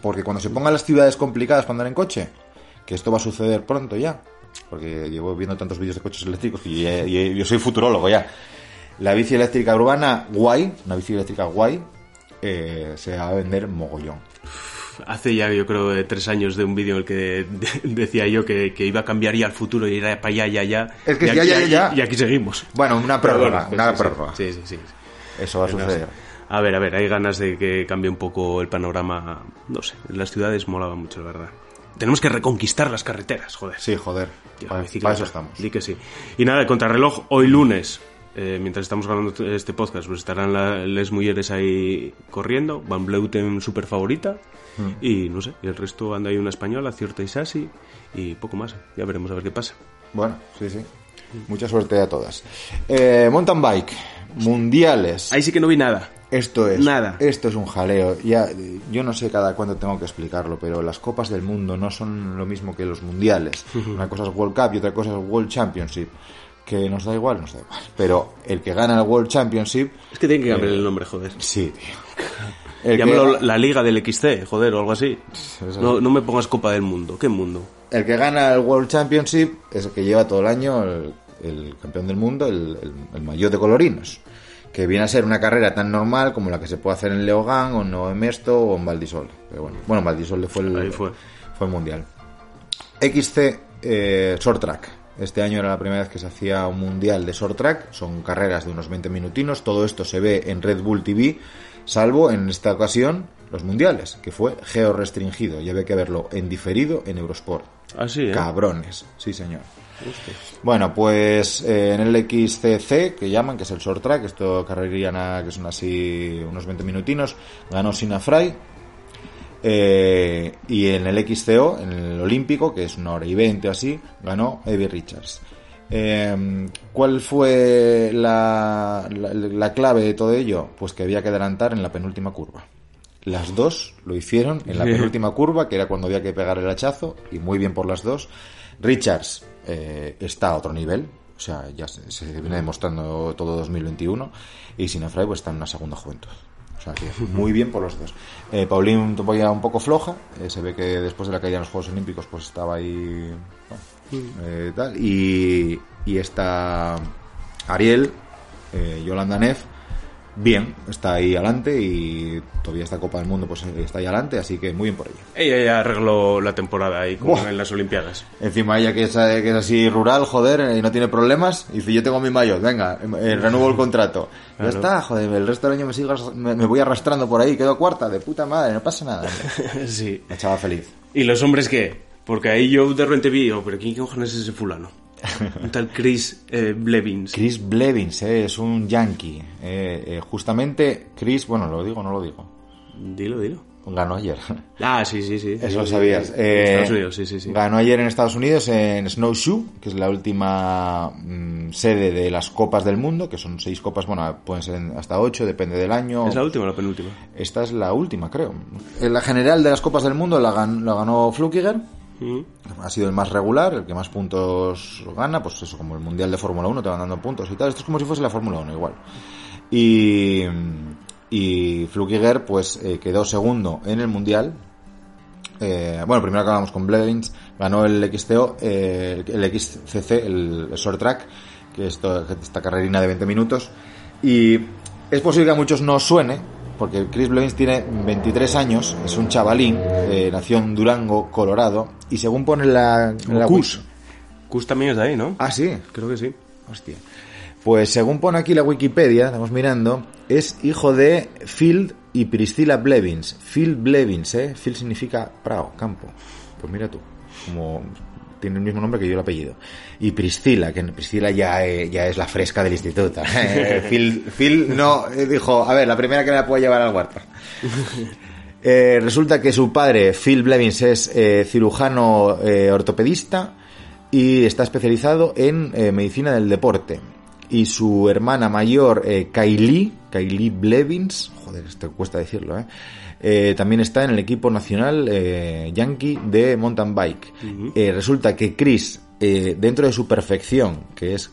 Porque cuando se pongan las ciudades complicadas para andar en coche, que esto va a suceder pronto ya, porque llevo viendo tantos vídeos de coches eléctricos y, yo soy futurólogo ya. La bici eléctrica urbana, guay, una bici eléctrica guay, eh, se va a vender mogollón. Hace ya, yo creo, eh, tres años de un vídeo en el que de- [LAUGHS] decía yo que, que iba a cambiar ya el futuro y era para allá, ya, ya. Es que y ya, aquí, ya, ya, ya. Y aquí seguimos. Bueno, una prórroga, bueno, pues una sí, prórroga. Sí, sí, sí. Eso va a suceder. A ver, a ver, hay ganas de que cambie un poco el panorama. No sé, en las ciudades molaba mucho, la verdad. Tenemos que reconquistar las carreteras, joder. Sí, joder. Tío, para, eso estamos. Di que sí. Y nada, el contrarreloj hoy lunes, eh, mientras estamos grabando este podcast, pues estarán la- las mujeres ahí corriendo, Van Bleuten super favorita, Mm. y no sé, y el resto anda ahí una española, Cierta y Sassi, y poco más. Ya veremos a ver qué pasa. Bueno, sí, sí. Mucha suerte a todas. Eh, mountain bike. Mundiales. Ahí sí que no vi nada. Esto es. Nada. Esto es un jaleo. Ya, yo no sé cada cuánto tengo que explicarlo, pero las copas del mundo no son lo mismo que los mundiales. Una cosa es World Cup y otra cosa es World Championship. Que nos da igual, nos da igual. Pero el que gana el World Championship, Es que tienen que cambiar el nombre, joder. sí, tío. [LAUGHS] El Llámalo que, la Liga del XC, joder, o algo así. No, no me pongas Copa del Mundo. ¿Qué mundo? el que gana el World Championship es el que lleva todo el año el, el campeón del mundo, el, el, el maillot de colorinos. Que viene a ser una carrera tan normal como la que se puede hacer en Leogán, o en Mesto, o en Valdisol. Pero bueno, bueno, en Valdisol fue el, Ahí fue. fue el mundial. XC eh, Short Track. Este año era la primera vez que se hacía un mundial de short track. Son carreras de unos 20 minutinos. Todo esto se ve en Red Bull TV, salvo en esta ocasión los mundiales, que fue geo-restringido. Y había que verlo en diferido en Eurosport. Ah, sí, ¿eh? Cabrones, sí señor. Bueno, pues eh, en el XCC, que llaman, que es el short track, esto carreriana, que son así unos 20 minutinos, ganó Sina Fry. Eh, y en el XCO, en el Olímpico, que es una hora y 20 o así, ganó Evie Richards. Eh, ¿Cuál fue la, la, la clave de todo ello? Pues que había que adelantar en la penúltima curva. Las dos lo hicieron en la penúltima curva, que era cuando había que pegar el hachazo, y muy bien por las dos. Richards eh, está a otro nivel, o sea, ya se, se viene demostrando todo 2021, y Sinafray pues está en una segunda juventud. O sea, que muy bien por los dos. Eh, Pauline todavía un poco floja, eh, se ve que después de la caída en los Juegos Olímpicos pues estaba ahí... bueno, eh, tal, y, y está Ariel, Yolanda Neff, bien, está ahí adelante y todavía esta Copa del Mundo pues está ahí adelante, así que muy bien por ella. Ella ya arregló la temporada ahí, como en las Olimpiadas. Encima ella que es, eh, que es así rural, joder, eh, y no tiene problemas, y dice yo tengo mi maillot, venga, eh, renuevo el contrato. Ya [LAUGHS] Claro. está, joder, el resto del año me, sigo, me, me voy arrastrando por ahí, quedo cuarta, de puta madre, no pasa nada. [LAUGHS] sí. La chava feliz. ¿Y los hombres qué? Porque ahí yo de repente vi, oh, pero ¿quién cojones es ese fulano? Un tal Chris eh, Blevins. Chris Blevins, eh, es un yankee. eh, eh, justamente, Chris, bueno, lo digo, no lo digo. Dilo, dilo. Ganó ayer. [LAUGHS] Ah, sí, sí, sí. Eso lo sabías. sí. Estados Unidos, sí, sí, sí. Ganó ayer en Estados Unidos en Snowshoe, que es la última mm, sede de las Copas del Mundo, que son seis copas, bueno, pueden ser hasta ocho, depende del año. ¿Es la última o la penúltima? Esta es la última, creo. En la general de las Copas del Mundo la, gan- la ganó Flukiger. Ha sido el más regular, el que más puntos gana, pues eso, como el Mundial de Fórmula 1, te van dando puntos y tal. Esto es como si fuese la Fórmula 1, igual. Y, y Flukiger, pues, eh, quedó segundo en el Mundial. Eh, bueno, primero acabamos con Blevins, ganó el XTO, eh, el XCC, el, short track, que es esta carrerina de 20 minutos. Y es posible que a muchos no suene, porque Chris Blevins tiene 23 años, es un chavalín, eh, nació en Durango, Colorado, y según pone la, la Cus. wiki- Cus también es de ahí, ¿no? Ah, sí. Creo que sí. Hostia. Pues según pone aquí la Wikipedia, estamos mirando, es hijo de Phil y Priscilla Blevins. Phil Blevins, ¿eh? Phil significa prado, campo. Pues mira tú, como tiene el mismo nombre que yo el apellido. Y Priscila, que Priscila ya, eh, ya es la fresca del instituto. [LAUGHS] Eh, Phil, Phil no, eh, dijo, a ver, la primera que la puedo llevar al huerto. [LAUGHS] Eh, resulta que su padre, Phil Blevins, es eh, cirujano ortopedista y está especializado en medicina del deporte. Y su hermana mayor, Kylie, Kylie Blevins, joder, esto cuesta decirlo, ¿eh? Eh, también está en el equipo nacional eh, yankee de mountain bike. Resulta que Chris, dentro de su perfección, que es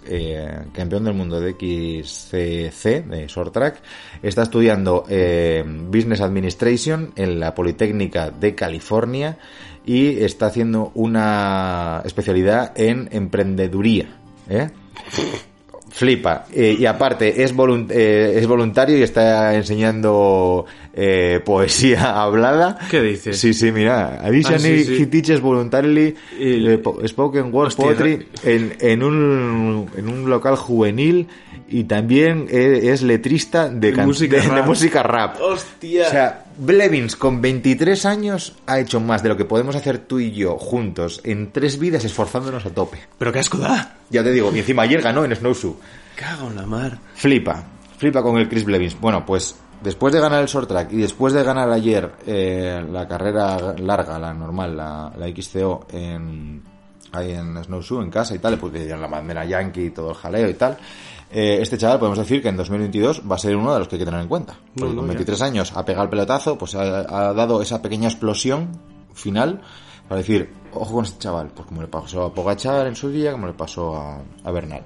campeón del mundo de XCC, de short track, está estudiando Business Administration en la Politécnica de California y está haciendo una especialidad en emprendeduría. ¿eh? [LAUGHS] Flipa. Eh, y aparte, es, volunt- eh, es voluntario y está enseñando eh, poesía [LAUGHS] hablada. ¿Qué dices? Sí, sí, mira. Additionally, Ah, sí, sí. he teaches voluntarily Y- eh, po- spoken word Hostia, poetry en, en, un, en un local juvenil y también eh, es letrista de, música de- [LAUGHS] de rap. música rap. ¡Hostia! O sea, Blevins con 23 años ha hecho más de lo que podemos hacer tú y yo juntos en tres vidas esforzándonos a tope. ¿Pero qué asco da? Ya te digo, y encima ayer ganó en Snowshoe. Cago en la mar. Flipa, flipa con el Chris Blevins. Bueno, pues después de ganar el short track y después de ganar ayer eh, la carrera larga, la normal, la, la XCO en, ahí en Snowshoe, en casa y tal, le la bandera yankee y todo el jaleo y tal. Eh, este chaval podemos decir que en 2022 va a ser uno de los que hay que tener en cuenta. Porque con ya. 23 años ha pegado el pelotazo, pues ha, ha dado esa pequeña explosión final para decir, ojo con este chaval, pues como le pasó a Pogachar en su día, como le pasó a, a Bernal.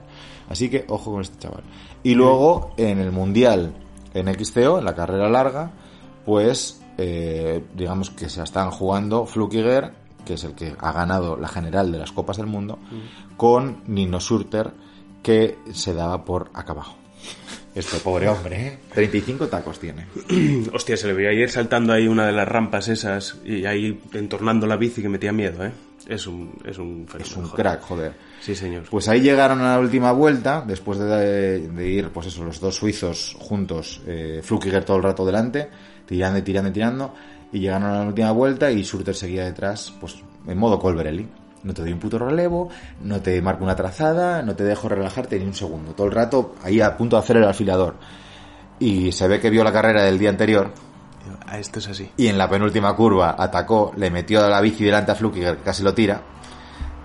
Así que ojo con este chaval. Y luego en el Mundial en XCO, en la carrera larga, pues eh, digamos que se están jugando Flukiger, que es el que ha ganado la general de las Copas del Mundo, con Nino Schurter, que se daba por acá abajo. Este pobre hombre, ¿eh? 35 tacos tiene. [CLEARS THROAT] Hostia, se le veía ir saltando ahí una de las rampas esas y ahí entornando la bici que metía miedo, ¿eh? Es un, es un Es un joder. crack, joder. Sí, señor. Pues ahí llegaron a la última vuelta, después de, de ir, pues eso, los dos suizos juntos, eh, Flukiger todo el rato delante, tirando y tirando y tirando, y llegaron a la última vuelta y Surter seguía detrás, pues en modo Colbrelli. No te doy un puto relevo, no te marco una trazada, no te dejo relajarte ni un segundo. Todo el rato ahí a punto de hacer el alfilador. Y se ve que vio la carrera del día anterior A esto es así. y en la penúltima curva atacó, le metió la bici delante a Flukiger, que casi lo tira,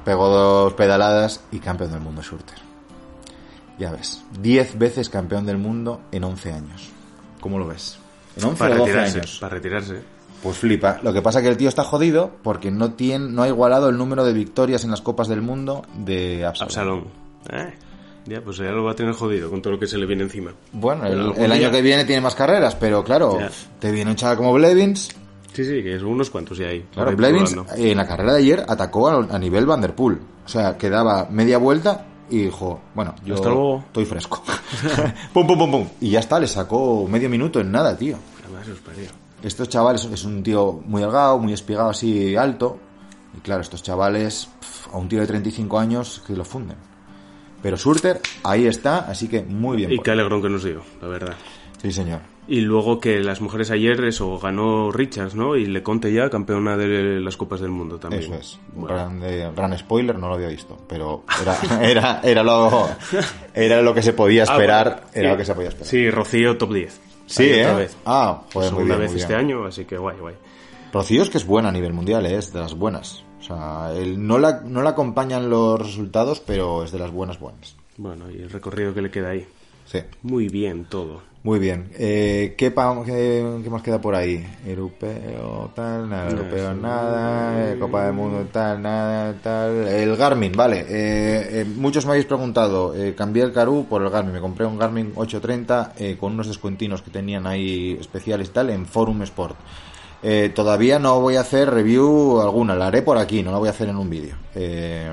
pegó dos pedaladas y campeón del mundo Schurter. Ya ves, 10 veces campeón del mundo en 11 años. ¿Cómo lo ves? En 11 o Para 12 retirarse, años. para retirarse. Pues flipa. Lo que pasa es que el tío está jodido porque no tiene, no ha igualado el número de victorias en las Copas del Mundo de Absalom. Absalón. Eh, ya, pues ya lo va a tener jodido con todo lo que se le viene encima. Bueno, el, año que viene tiene más carreras, pero claro, Ya. te viene un chaval como Blevins, Sí, sí, que son unos cuantos ya ahí. por Claro, ahí Blevins probando. en la carrera de ayer atacó a, a nivel Vanderpool. O sea, que daba media vuelta y dijo, bueno, yo Hasta luego. estoy fresco. [LAUGHS] [LAUGHS] pum, pum, pum, pum. Y ya está, le sacó medio minuto en nada, tío. Además, os parió. Estos chavales es un tío muy delgado, muy espigado, así alto. Y claro, estos chavales, pf, a un tío de 35 años, que lo funden. Pero Surter, ahí está, así que muy bien. Y qué alegrón que nos dio, la verdad. Sí, señor. Y luego que las mujeres ayer, eso, ganó Richards, ¿no? Y le conté ya campeona de las Copas del Mundo también. Eso es. Bueno, gran, de- gran spoiler, no lo había visto. Pero era, [LAUGHS] era, era, lo, era lo que se podía Ah, esperar. bueno, era lo que se podía esperar. Sí, Rocío top 10. Sí, ¿eh? otra vez. Ah, joder, muy Segunda bien, vez muy este bien. año, así que guay, guay. Rocío es que es buena a nivel mundial, ¿eh? es de las buenas. O sea, él, no, la, no la acompañan los resultados, pero es de las buenas buenas. Bueno, y el recorrido que le queda ahí. Sí, Muy bien todo. muy bien. Eh, ¿qué, qué, qué más queda por ahí? Europeo, tal, nada, europeo, nada, Copa del Mundo, tal, nada, tal. El Garmin, vale. Eh, eh, muchos me habéis preguntado, eh, cambié el Karoo por el Garmin. Me compré un Garmin 830 eh, con unos descuentinos que tenían ahí especiales y tal en Forum Sport. Eh, todavía no voy a hacer review alguna, la haré por aquí, no la voy a hacer en un vídeo. Eh,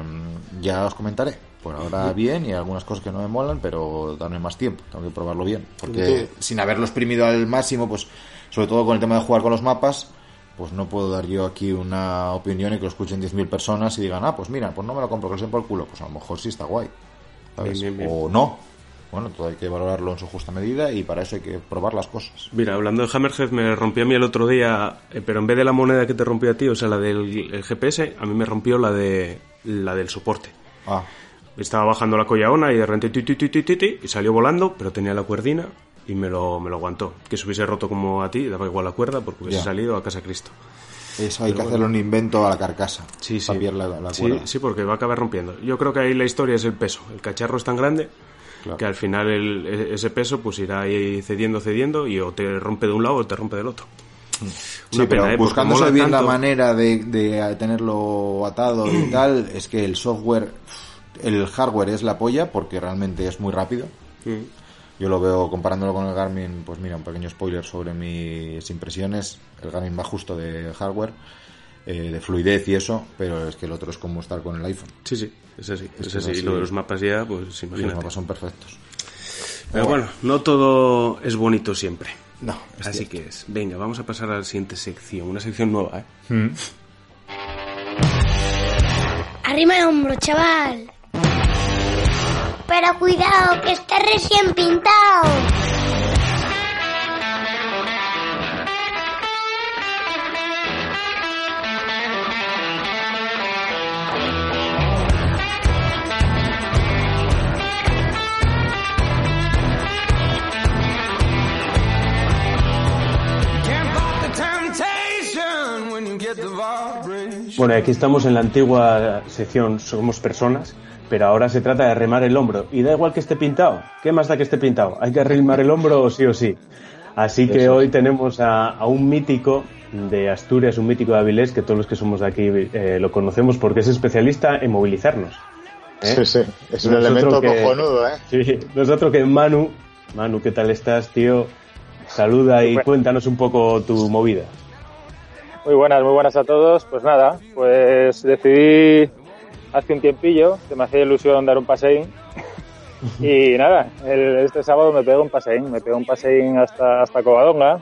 ya os comentaré. Por ahora bien y algunas cosas que no me molan, pero darme más tiempo, tengo que probarlo bien. Porque sin haberlo exprimido al máximo, pues sobre todo con el tema de jugar con los mapas, pues no puedo dar yo aquí una opinión y que lo escuchen 10.000 personas y digan, ah, pues mira, pues no me lo compro, que lo por el culo. Pues a lo mejor sí está guay. ¿sabes? Bien, bien, bien. O no. Bueno, todo hay que valorarlo en su justa medida y para eso hay que probar las cosas. Mira, hablando de Hammerhead, me rompió a mí el otro día, eh, pero en vez de la moneda que te rompió a ti, o sea, la del el GPS, a mí me rompió la de la del soporte. Ah, Estaba bajando la collaona y de repente ti, ti, ti, y salió volando, pero tenía la cuerdina y me lo, me lo aguantó. Que se hubiese roto como a ti, daba igual la cuerda porque hubiese salido a casa Cristo. eso hay que hacerle un invento a la carcasa. Sí, sí. Cambiar la, la sí, cuerda. sí, porque va a acabar rompiendo. Yo creo que ahí la historia es el peso. El cacharro es tan grande Claro. que al final el- e- ese peso pues irá ahí cediendo, cediendo y o te rompe de un lado o te rompe del otro. Mm. Sí, Una pero pena, ¿eh? Porque buscándose bien la manera de, de tenerlo atado y [CLEARS THROAT] tal, es que el software, el hardware es la polla porque realmente es muy rápido. Mm. Yo lo veo comparándolo con el Garmin, pues mira, un pequeño spoiler sobre mis impresiones. El Garmin va justo de hardware, eh, de fluidez y eso, pero es que el otro es como estar con el iPhone. Sí, sí, es así. Es, es así. así. Y lo de los mapas ya, pues Y los imagínate. mapas son perfectos. Pero bueno, no todo es bonito siempre. No, es Así cierto. que es. Venga, vamos a pasar a la siguiente sección. Una sección nueva, ¿eh? Arrima el hombro, chaval. Pero cuidado, que está recién pintado. Bueno, aquí estamos en la antigua sección Somos Personas, pero ahora se trata de remar el hombro. Y da igual que esté pintado. ¿Qué más da que esté pintado? Hay que arrimar el hombro sí o sí. Así que hoy tenemos a, un mítico de Asturias, un mítico de Avilés, que todos los que somos de aquí eh, lo conocemos porque es especialista en movilizarnos. ¿eh? Sí, sí, es un elemento cojonudo, ¿eh? Sí, nosotros que Manu, Manu, ¿qué tal estás, tío? Saluda y cuéntanos un poco tu movida. Muy buenas, muy buenas a todos. Pues nada, pues decidí hace un tiempillo que me hacía ilusión dar un paseín [LAUGHS] y nada, este sábado me pego un paseín, me pego un paseín hasta, hasta Covadonga.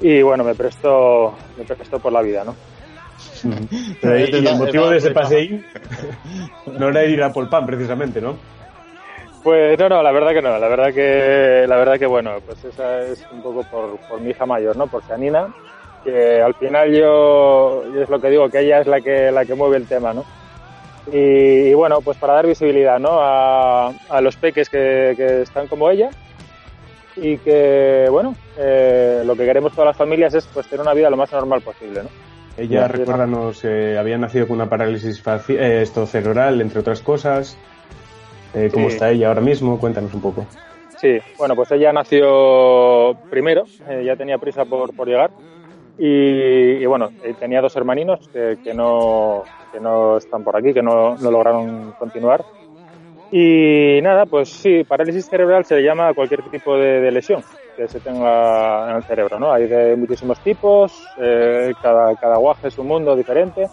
Y bueno, me presto, me presto por la vida, ¿no? [LAUGHS] y el motivo de ese paseín [LAUGHS] no era ir a Polpan, precisamente, ¿no? Pues no, no, la verdad que no, la verdad que, la verdad que bueno, pues esa es un poco por, por mi hija mayor, ¿no? Por Sanina, que al final yo, yo, es lo que digo, que ella es la que, la que mueve el tema, ¿no? Y, bueno, pues para dar visibilidad ¿no? a, a los peques que, que, están como ella y que, bueno, eh, lo que queremos todas las familias es pues tener una vida lo más normal posible, ¿no? Ella, recuérdanos, eh, había nacido con una parálisis eh, esto cerebral, entre otras cosas. Eh, ¿Cómo está ella ahora mismo? Cuéntanos un poco. Sí, bueno, pues ella nació primero, ya tenía prisa por, por llegar. Y, y, bueno, tenía dos hermaninos que, que, no, que no están por aquí, que no, no lograron continuar. Y nada, pues sí, parálisis cerebral se le llama a cualquier tipo de, lesión que se tenga en el cerebro, ¿no? Hay de muchísimos tipos, eh, cada, cada guaje es un mundo diferente,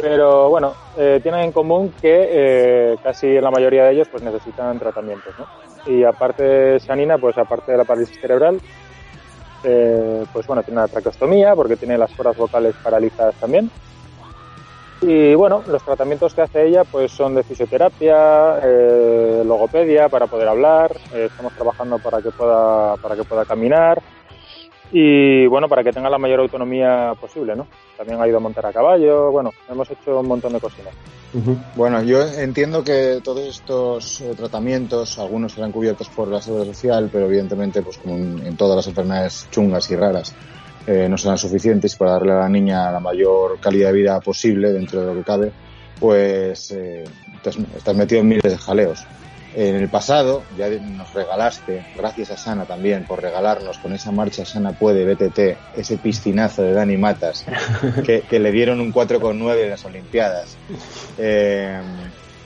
pero bueno, eh, tienen en común que eh, casi la mayoría de ellos pues necesitan tratamientos, ¿no? Y aparte de Sanina, pues aparte de la parálisis cerebral, eh, pues bueno, tiene una traqueostomía porque tiene las cuerdas vocales paralizadas también. Y bueno, los tratamientos que hace ella pues son de fisioterapia, eh, logopedia para poder hablar, eh, estamos trabajando para que pueda para que pueda caminar y bueno, para que tenga la mayor autonomía posible, ¿no? También ha ido a montar a caballo, bueno, hemos hecho un montón de cositas. Bueno, yo entiendo que todos estos eh, tratamientos, algunos serán cubiertos por la seguridad social, pero evidentemente, pues como en todas las enfermedades chungas y raras, eh, no serán suficientes para darle a la niña la mayor calidad de vida posible dentro de lo que cabe, pues eh, estás, metido en miles de jaleos. En el pasado ya nos regalaste, gracias a Sana también, por regalarnos con esa marcha Sana Puede BTT, ese piscinazo de Dani Matas, [LAUGHS] que, le dieron un 4,9 en las Olimpiadas. Eh,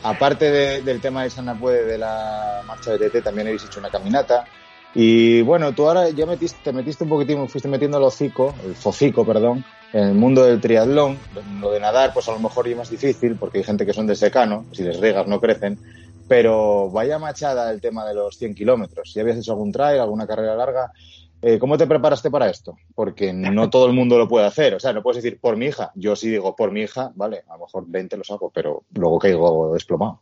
aparte del tema de Sana Puede de la marcha BTT, también habéis hecho una caminata. Y bueno, tú ahora ya metiste, te metiste un poquitín, fuiste metiendo el hocico, el focico, perdón, en el mundo del triatlón. Lo de nadar, pues a lo mejor es más difícil, porque hay gente que son de secano, si les regas no crecen. Pero vaya machada el tema de los 100 kilómetros. Si habías hecho algún trail, alguna carrera larga, eh, ¿cómo te preparaste para esto? Porque no todo el mundo lo puede hacer. O sea, no puedes decir por mi hija. Yo sí digo por mi hija, vale, a lo mejor 20 los hago, pero luego caigo desplomado.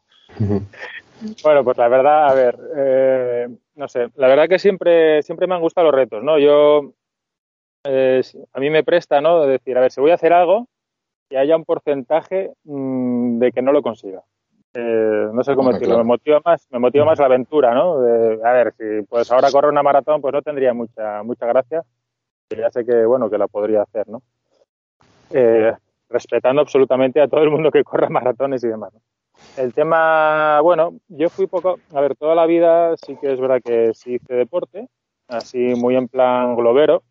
Bueno, pues la verdad, a ver, eh, no sé, la verdad que siempre, siempre me han gustado los retos, ¿no? Yo, eh, a mí me presta, ¿no? Decir, a ver, si voy a hacer algo, que haya un porcentaje mm, de que no lo consiga. Eh, no sé cómo decirlo, me motiva más, me motiva más la aventura, ¿no? a ver, si pues ahora correr una maratón, pues no tendría mucha, mucha gracia. Ya sé que, bueno, que la podría hacer, ¿no? respetando absolutamente a todo el mundo que corra [LAUGHS] maratones y demás. ¿no? El tema, bueno, yo fui poco, a ver, toda la vida sí que es verdad que sí hice deporte, así muy en plan globero,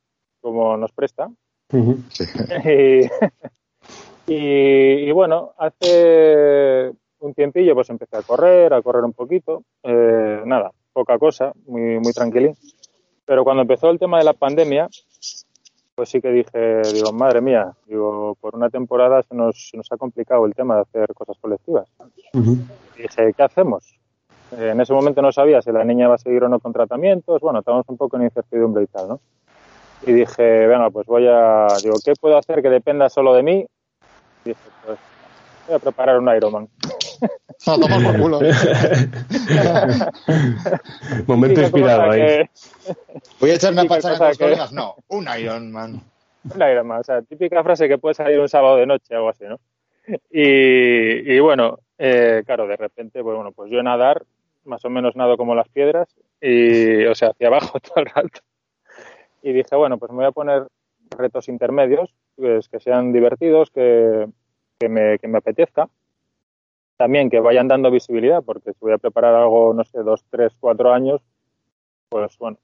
como nos presta. [LAUGHS] y, bueno, hace un tiempillo pues empecé a correr, a correr un poquito, eh, nada, poca cosa, muy, muy tranquilín. Pero cuando empezó el tema de la pandemia, pues sí que dije, digo, madre mía, digo, por una temporada se nos, nos ha complicado el tema de hacer cosas colectivas. Y dije, ¿qué hacemos? Eh, en ese momento no sabía si la niña va a seguir o no con tratamientos, bueno, estábamos un poco en incertidumbre y tal, ¿no? Y dije, venga, pues voy a, digo, ¿qué puedo hacer que dependa solo de mí? Dije, pues voy a preparar un Ironman. A tomar por culo. [LAUGHS] Momento inspirado ahí. Voy a echar una pasada con los colegas. No, un Ironman. Un Ironman, o sea, típica frase que puede salir un sábado de noche o algo así, ¿no? Y, y bueno, eh, claro, de repente, pues bueno, pues yo nadar, más o menos nado como las piedras, y, o sea, hacia abajo [LAUGHS] todo el rato. Y dije, bueno, pues me voy a poner retos intermedios, pues que sean divertidos, que, que, me, que me apetezca. También que vayan dando visibilidad, porque si voy a preparar algo, no sé, dos, tres, cuatro años, pues bueno,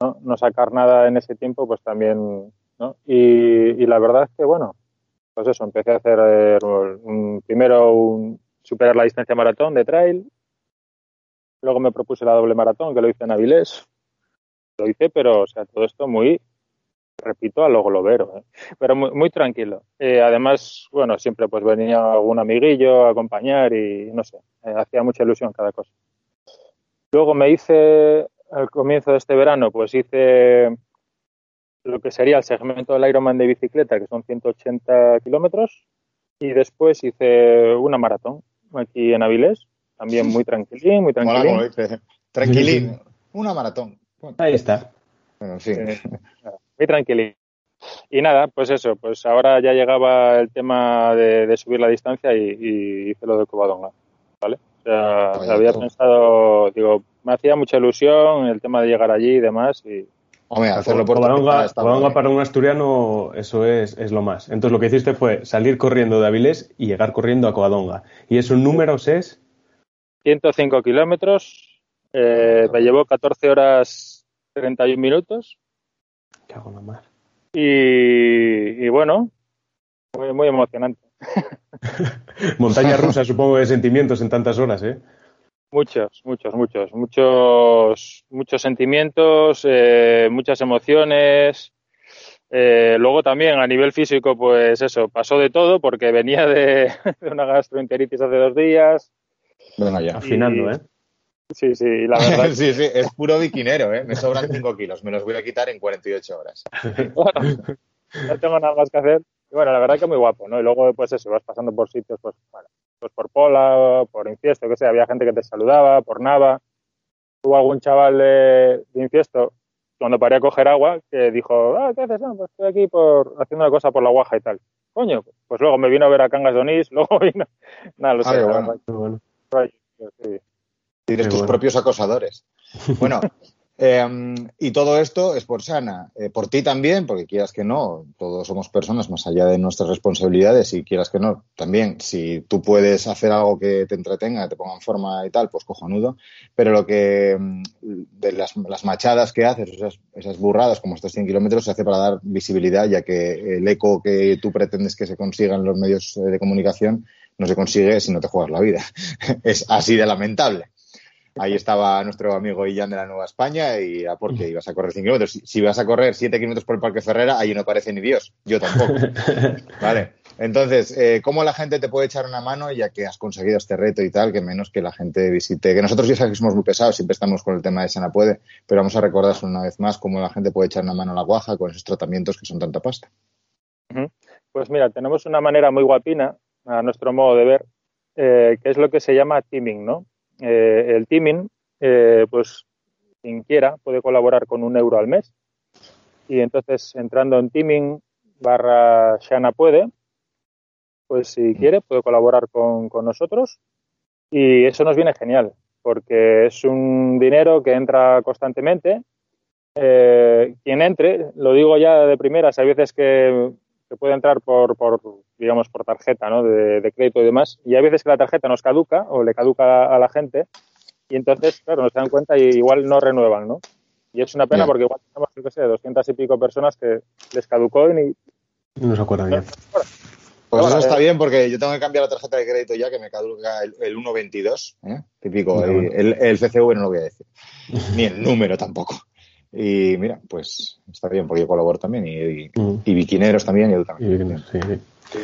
no, no sacar nada en ese tiempo, pues también, ¿no? Y, y la verdad es que, bueno, pues eso, empecé a hacer eh, un, primero un, superar la distancia maratón de trail, luego me propuse la doble maratón, que lo hice en Avilés, lo hice, pero, o sea, todo esto muy, repito, a lo globero, ¿eh? pero muy, muy tranquilo. Eh, además, bueno, siempre pues venía algún amiguillo a acompañar y, no sé, eh, hacía mucha ilusión cada cosa. Luego me hice, al comienzo de este verano, pues hice lo que sería el segmento del Ironman de bicicleta, que son 180 kilómetros, y después hice una maratón aquí en Avilés, también muy tranquilín, muy tranquilín. dice. Tranquilín. Una maratón. Ahí está. Bueno, en fin. Eh, muy tranquilín. Y nada, pues eso, pues ahora ya llegaba el tema de, de subir la distancia y, y hice lo de Covadonga, ¿vale? O sea, había pensado, digo, me hacía mucha ilusión el tema de llegar allí y demás, y Hombre, hacerlo por Covadonga, Covadonga para un asturiano, eso es, es lo más. Entonces lo que hiciste fue salir corriendo de Avilés y llegar corriendo a Covadonga. Y eso en números es... 105 kilómetros, eh, me llevó 14 horas 31 minutos, ¿Qué hago la mar? y, y bueno, muy, muy emocionante. [LAUGHS] Montaña rusa, supongo, de sentimientos en tantas horas, ¿eh? Muchos, muchos, muchos, muchos, muchos sentimientos, eh, muchas emociones. Eh, luego también a nivel físico, pues eso, pasó de todo porque venía de, [LAUGHS] de una gastroenteritis hace dos días. Venga ya. Afinando, Y- ¿eh? Sí, sí, la verdad, [LAUGHS] sí, sí, es puro biquinero, ¿eh? Me sobran 5 kilos, me los voy a quitar en 48 horas. [LAUGHS] bueno, no tengo nada más que hacer. Y bueno, la verdad que muy guapo, ¿no? Y luego, pues eso, vas pasando por sitios, pues, bueno, pues por Pola, por Infiesto, que sé, había gente que te saludaba, por Nava. Hubo algún chaval de, de Infiesto, cuando paré a coger agua, que dijo, ah, ¿qué haces? No, pues estoy aquí por, haciendo una cosa por la guaja y tal. Coño, pues luego me vino a ver a Cangas de Onís, [LAUGHS] luego vino... Nada, lo sé, Ah, la bueno. bueno. sí. Tienes Qué tus bueno. propios acosadores. [LAUGHS] Bueno, eh, y todo esto es por Sana, eh, por ti también, porque quieras que no, todos somos personas más allá de nuestras responsabilidades y quieras que no, también, si tú puedes hacer algo que te entretenga, te ponga en forma y tal, pues cojonudo, pero lo que mm, de las, las machadas que haces, esas, esas burradas como estos 100 kilómetros, se hace para dar visibilidad, ya que el eco que tú pretendes que se consiga en los medios eh, de comunicación no se consigue si no te juegas la vida. [LAUGHS] es así de lamentable. Ahí [LAUGHS] estaba nuestro amigo Illán de la Nueva España y era porque ibas a correr 100 kilómetros. Si, si vas a correr 7 kilómetros por el Parque Ferrera, ahí no aparece ni Dios. Yo tampoco. [LAUGHS] Vale. Entonces, eh, ¿cómo la gente te puede echar una mano ya que has conseguido este reto y tal? Que menos que la gente visite. Que nosotros ya sabes que somos muy pesados, siempre estamos con el tema de Sana Puede, pero vamos a recordaros una vez más cómo la gente puede echar una mano a la guaja con esos tratamientos que son tanta pasta. Pues mira, tenemos una manera muy guapina, a nuestro modo de ver, eh, que es lo que se llama teaming, ¿no? Eh, el teaming, eh, pues quien quiera puede colaborar con un euro al mes. Y entonces, entrando en teaming barra Shana puede, pues si quiere puede colaborar con, con nosotros. Y eso nos viene genial, porque es un dinero que entra constantemente. Eh, quien entre, lo digo ya de primeras, hay veces que que puede entrar por, por digamos, por tarjeta, ¿no? De, de crédito y demás. Y hay veces que la tarjeta nos caduca o le caduca a la gente y entonces, claro, nos dan cuenta y igual no renuevan, ¿no? Y es una pena Ya. porque igual tenemos, yo qué sé, doscientas y pico personas que les caducó y ni... No se acuerda bien. Pues eso eh, está bien porque yo tengo que cambiar la tarjeta de crédito ya que me caduca el, el 1.22, ¿eh? típico. El, el CCV no lo voy a decir, ni el número tampoco. Y mira, pues está bien porque yo colaboro también y, y, y biquineros también y Y también. bien, sí, sí.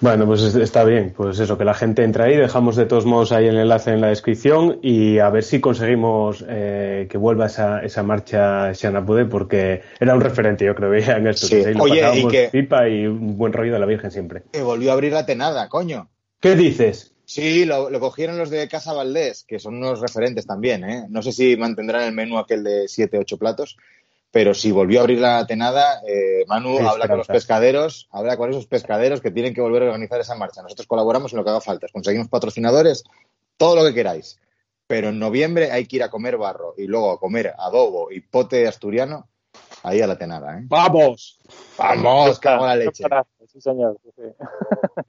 Bueno, pues es- está bien. Pues eso, que la gente entre ahí. Dejamos de todos modos ahí el enlace en la descripción y a ver si conseguimos eh, que vuelva esa, esa marcha Shana Puede porque era un referente, yo creo, [LAUGHS] en esto. Sí. que Oye, y que- pipa y un buen rollo de la Virgen siempre. Que volvió a abrir la tenada, coño. ¿Qué dices? Sí, lo, lo cogieron los de Casa Valdés, que son unos referentes también, ¿eh? No sé si mantendrán el menú aquel de 7, 8 platos, pero si volvió a abrir la tenada, eh, Manu habla con los pescaderos, habla con esos pescaderos que tienen que volver a organizar esa marcha. Nosotros colaboramos en lo que haga falta, conseguimos patrocinadores, todo lo que queráis. Pero en noviembre hay que ir a comer barro y luego a comer adobo y pote asturiano ahí a la tenada, ¿eh? ¡Vamos! Vamos, cago la [LAUGHS] leche. Sí, señor. sí, sí.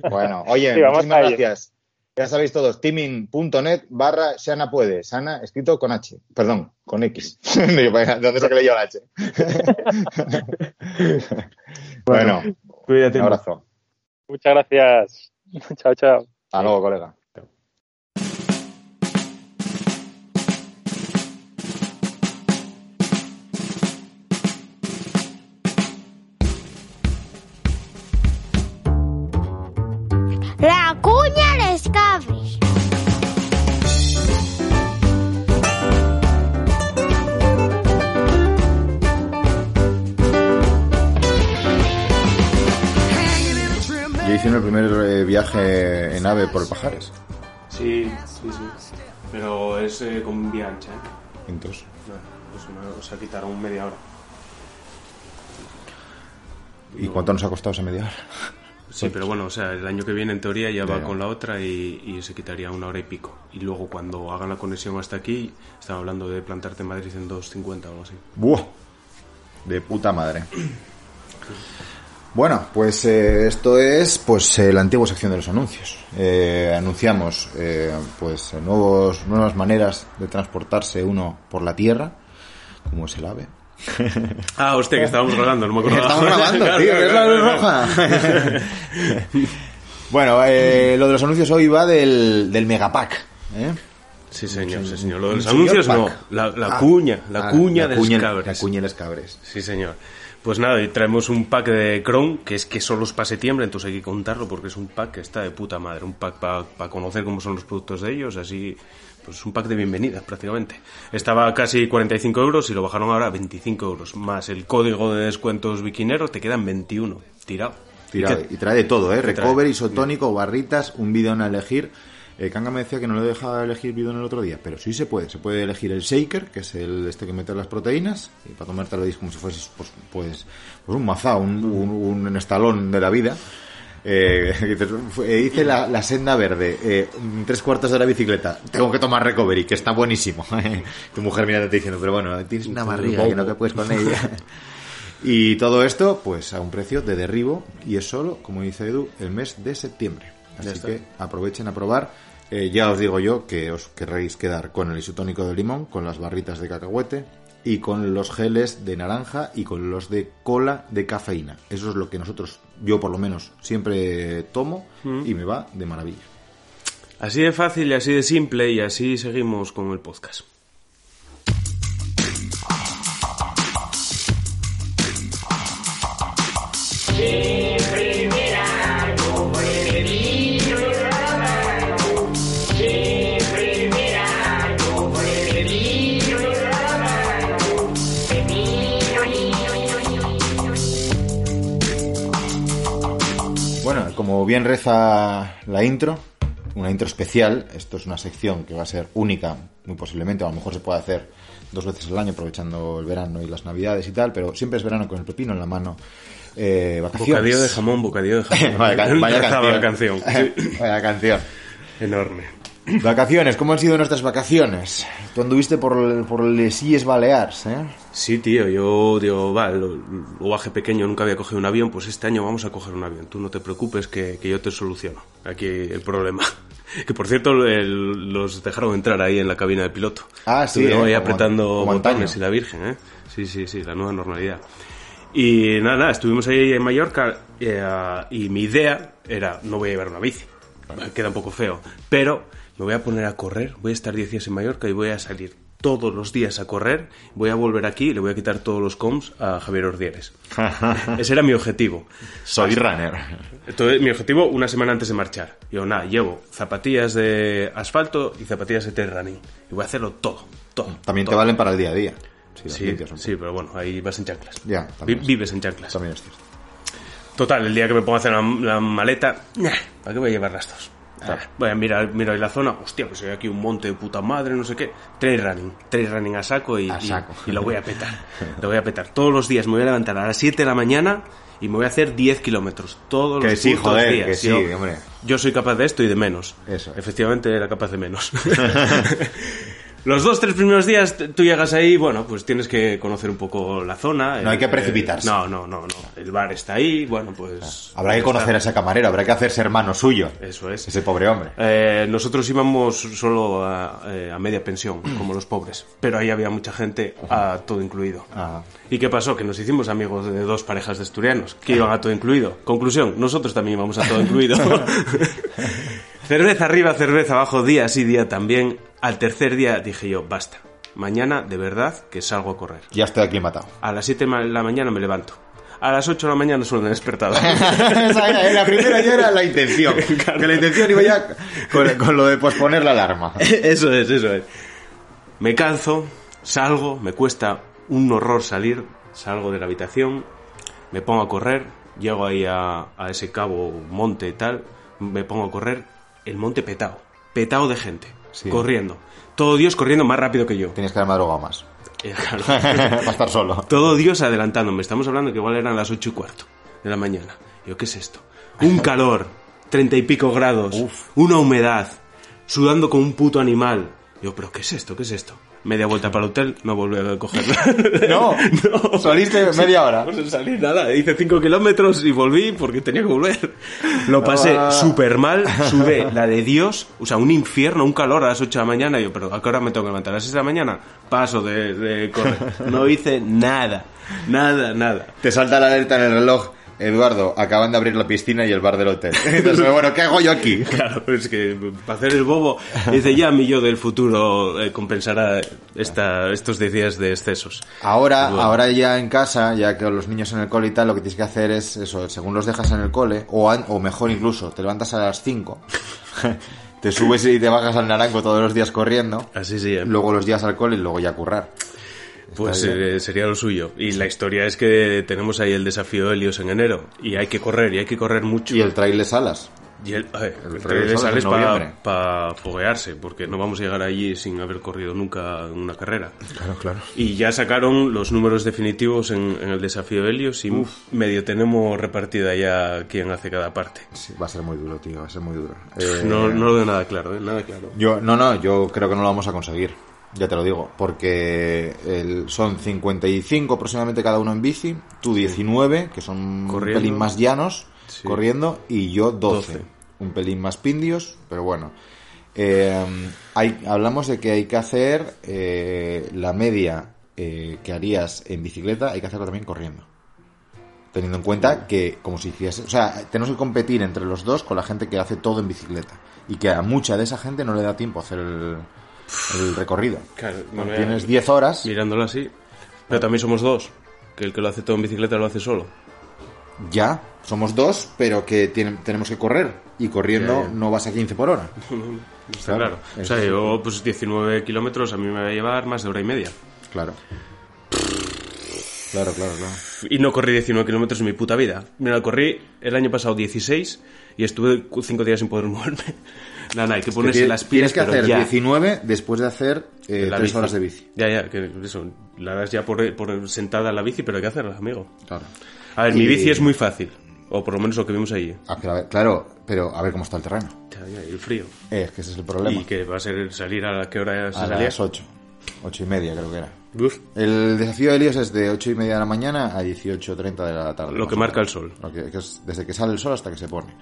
Bueno, oye, Sí, muchísimas gracias. Ya sabéis todos, teaming.net barra Sana puede. Sana escrito con H. Perdón, con X. [LAUGHS] ¿De dónde saqué yo la H? [LAUGHS] bueno, Cuídate. un abrazo. Muchas gracias. [LAUGHS] chao, chao. Hasta luego, colega. El primer eh, viaje en ave por el Pajares. Sí, sí, sí. Pero es eh, con vía ancha, ¿eh? Entonces, No, pues una- o sea, quitaron media hora. ¿y cuánto nos ha costado esa media hora? Sí, pero bueno, o sea, el año que viene en teoría ya va con la otra y, y se quitaría una hora y pico. Y luego cuando hagan la conexión hasta aquí, estaba hablando de plantarte en Madrid en 2.50 o algo así. ¡Buah! De puta madre. [CLEARS THROAT] Bueno, pues eh, esto es pues eh, la antigua sección de los anuncios. Eh, anunciamos eh, pues eh, nuevos, nuevas maneras de transportarse uno por la tierra, como es el ave. [LAUGHS] Ah, hostia, que estábamos grabando, no me acordaba. Estamos grabando, [LAUGHS] tío, ¿ves la luz roja? [LAUGHS] bueno, eh, lo de los anuncios hoy va del, del megapack. ¿eh? Sí, señor, sí, señor. Lo de los anuncios no, la, la Ah, cuña, la ah, cuña de los cabres. La cuña de los cabres. Sí, señor. Pues nada, y traemos un pack de Chrome, que es que solo es para septiembre, entonces hay que contarlo porque es un pack que está de puta madre. Un pack para conocer cómo son los productos de ellos, así, pues un pack de bienvenida prácticamente. Estaba casi 45 euros y lo bajaron ahora a 25 euros. Más el código de descuentos biquineros te quedan 21. Tirado. Tirado. ¿Y trae de todo, ¿eh? ¿Qué trae? Recover, isotónico, barritas, un bidón a elegir. Eh, Kanga me decía que no le dejaba elegir bidón el otro día, pero sí se puede. Se puede elegir el shaker, que es el este que mete las proteínas, y para tomarte lo como si fuese pues, pues, pues un mazao, un, un, un estalón de la vida. Eh, [LAUGHS] fue- hice la, la senda verde, eh, tres cuartos de la bicicleta, tengo que tomar recovery, que está buenísimo. [LAUGHS] tu mujer mirándote diciendo, pero bueno, tienes una barriga que no que puedes con ella. [LAUGHS] Y todo esto, pues a un precio de derribo y es solo, como dice Edu, el mes de septiembre. Así que aprovechen a probar. Eh, ya os digo yo que os querréis quedar con el isotónico de limón, con las barritas de cacahuete y con los geles de naranja y con los de cola de cafeína. Eso es lo que nosotros, yo por lo menos, siempre tomo y me va de maravilla. Así de fácil y así de simple y así seguimos con el podcast. Bueno, como bien reza la intro, una intro especial, esto es una sección que va a ser única, muy posiblemente, a lo mejor se puede hacer dos veces al año aprovechando el verano y las navidades y tal, pero siempre es verano con el pepino en la mano. Eh, vacaciones. Bocadillo de jamón, bocadillo de jamón. [LAUGHS] vaya, canción. [LAUGHS] la canción. Sí. [LAUGHS] vaya canción. Enorme. [CLEARS THROAT] Vacaciones, ¿cómo han sido nuestras vacaciones? Tú anduviste por, por les Illes Balears, ¿eh? Sí, tío, yo digo, va, baje pequeño, nunca había cogido un avión, pues este año vamos a coger un avión. Tú no te preocupes que, que yo te soluciono. Aquí el problema. [LAUGHS] Que por cierto, el- los dejaron entrar ahí en la cabina de piloto. Ah, sí, Estuvieron eh, ahí como- apretando como botones y la Virgen, ¿eh? Sí, sí, sí, la nueva normalidad. Y nada, nada, estuvimos ahí en Mallorca eh, y mi idea era, no voy a llevar una bici, queda un poco feo, pero me voy a poner a correr, voy a estar 10 días en Mallorca y voy a salir todos los días a correr, voy a volver aquí y le voy a quitar todos los coms a Javier Ordieres. [LAUGHS] Ese era mi objetivo. Soy runner. Entonces, mi objetivo una semana antes de marchar. Yo, nada, llevo zapatillas de asfalto y zapatillas de trail running. Y voy a hacerlo todo, todo. También te todo. valen para el día a día. Si Sí, limpias sí, pero bueno, ahí vas en chanclas. Ya, Vi- vives en chanclas. También es cierto. Total, el día que me pongo a hacer la, la maleta, nah, ¿para qué voy a llevar las dos? Voy a mirar, miro ahí la zona, hostia, pues hay aquí un monte de puta madre, no sé qué. Trail running, trail running a saco y, A y- saco. y lo voy a petar. lo voy a petar. Todos los días me voy a levantar a las 7 de la mañana y me voy a hacer 10 kilómetros. Todos Que los sí, putos joder, días. que sí, yo, hombre. yo soy capaz de esto y de menos. Eso es. Efectivamente era capaz de menos. [LAUGHS] Los dos, tres primeros días tú llegas ahí, bueno, pues tienes que conocer un poco la zona. No hay que precipitarse. no, no, no, no. El bar está ahí, bueno, pues... Habrá que conocer a ese camarero, habrá que hacerse hermano suyo. Eso es. Ese pobre hombre. Eh, nosotros íbamos solo a, eh, a media pensión, [CLEARS THROAT] como los pobres, pero ahí había mucha gente a todo incluido. Ajá. ¿Y qué pasó? Que nos hicimos amigos de dos parejas de asturianos que iban a todo incluido. Conclusión, nosotros también íbamos a todo incluido. [LAUGHS] [LAUGHS] cerveza arriba, cerveza abajo, día sí, día también. Al tercer día dije yo, basta. Mañana, de verdad, que salgo a correr. Ya estoy aclimatado. A las 7 de la mañana me levanto. A las 8 de la mañana suena [LAUGHS] eh, la primera ya era la intención. [LAUGHS] Que la intención iba ya con, con lo de posponer la alarma. [LAUGHS] eso es, eso es. Me canso, salgo, me cuesta un horror salir, salgo de la habitación, me pongo a correr, llego ahí a, a ese cabo, monte y tal, me pongo a correr, el monte petado, petado de gente, Sí. corriendo. Todo Dios corriendo más rápido que yo. Tienes que haber madrugado más. Eh, [LAUGHS] estar solo. Todo Dios adelantándome. Estamos hablando que igual eran las ocho y cuarto de la mañana. Yo, ¿qué es esto? Un calor, treinta y pico grados, una humedad, sudando como un puto animal. Yo, ¿pero qué es esto? ¿Qué es esto? Media vuelta para el hotel, no volví a cogerla. [LAUGHS] [LAUGHS] No, saliste media hora. No salí nada, hice cinco kilómetros y volví porque tenía que volver. Lo pasé Ah. súper mal, sube la de Dios, o sea, un infierno, un calor a las 8 de la mañana. Y yo, pero ¿a qué hora me tengo que levantar? ¿A las 6 de la mañana? Paso de, de correr. No hice nada, nada, nada. Te salta la alerta en el reloj. Eduardo, acaban de abrir la piscina y el bar del hotel. [LAUGHS] Entonces, bueno, ¿qué hago yo aquí? [LAUGHS] Claro, es que para hacer el bobo, dice ya mi yo del futuro eh, compensará esta, estos 10 días de excesos. Ahora, Bueno. ahora ya en casa, ya que los niños en el cole y tal, lo que tienes que hacer es eso, según los dejas en el cole, o, an- o mejor incluso, te levantas a las 5, [LAUGHS] te subes y te bajas al naranjo todos los días corriendo, Así sí, eh. luego los días al cole y luego ya currar. Pues eh, sería lo suyo. Y la historia es que tenemos ahí el desafío Helios en enero. Y hay que correr, y hay que correr mucho. Y el trail de salas. Y el, ver, el el trailer trailer noviembre. para foguearse, porque no vamos a llegar allí sin haber corrido nunca una carrera. Claro, claro. Y ya sacaron los números definitivos en, en el desafío Helios y medio tenemos repartida ya quién hace cada parte. Sí, va a ser muy duro, tío, va a ser muy duro. Eh, No, no lo veo nada claro, ¿eh? Nada claro. Yo, no, no, yo creo que no lo vamos a conseguir. Ya te lo digo, porque el- son 55 aproximadamente cada uno en bici, tú 19, que son Corriendo. un pelín más llanos, Sí. corriendo, y yo 12, 12. un pelín más pindios, pero bueno. Eh, hay, hablamos de que hay que hacer eh, la media eh, que harías en bicicleta, hay que hacerlo también corriendo. Teniendo en cuenta que, como si hiciese. O sea, tenemos que competir entre los dos con la gente que hace todo en bicicleta. Y que a mucha de esa gente no le da tiempo a hacer el, el recorrido. Claro, no, Tienes 10 horas, Mirándolo así. Pero también somos dos. Que el que lo hace todo en bicicleta lo hace solo. ya, somos dos, pero que tenemos que correr. Y corriendo Ya, ya. no vas a 15 por hora. [LAUGHS] Está claro. O sea, yo, pues 19 kilómetros a mí me va a llevar más de hora y media. Claro. Claro, claro, claro. Y no corrí 19 kilómetros en mi puta vida. Mira, corrí el año pasado 16 y estuve 5 días sin poder moverme. Nada, nada, hay que ponerse Tienes- las pilas, Tienes que pero hacer ya. 19 después de hacer eh, La 3 bici. horas de bici. Ya, ya, que eso. La das ya por, por sentada la bici, pero hay que hacerla, amigo. Claro. A ver, mi bici es muy fácil. O por lo menos lo que vimos allí. Ah, pero ver, claro, pero a ver cómo está el terreno. Ya, ya, y el frío. Eh, es que ese es el problema. Y que va a ser salir a la que hora se a salía. las 8. 8 y media creo que era. Uf, El desafío de Helios es de 8 y media de la mañana a 18.30 de la tarde. Lo que marca el sol. Lo que, que es desde que sale el sol hasta que se pone.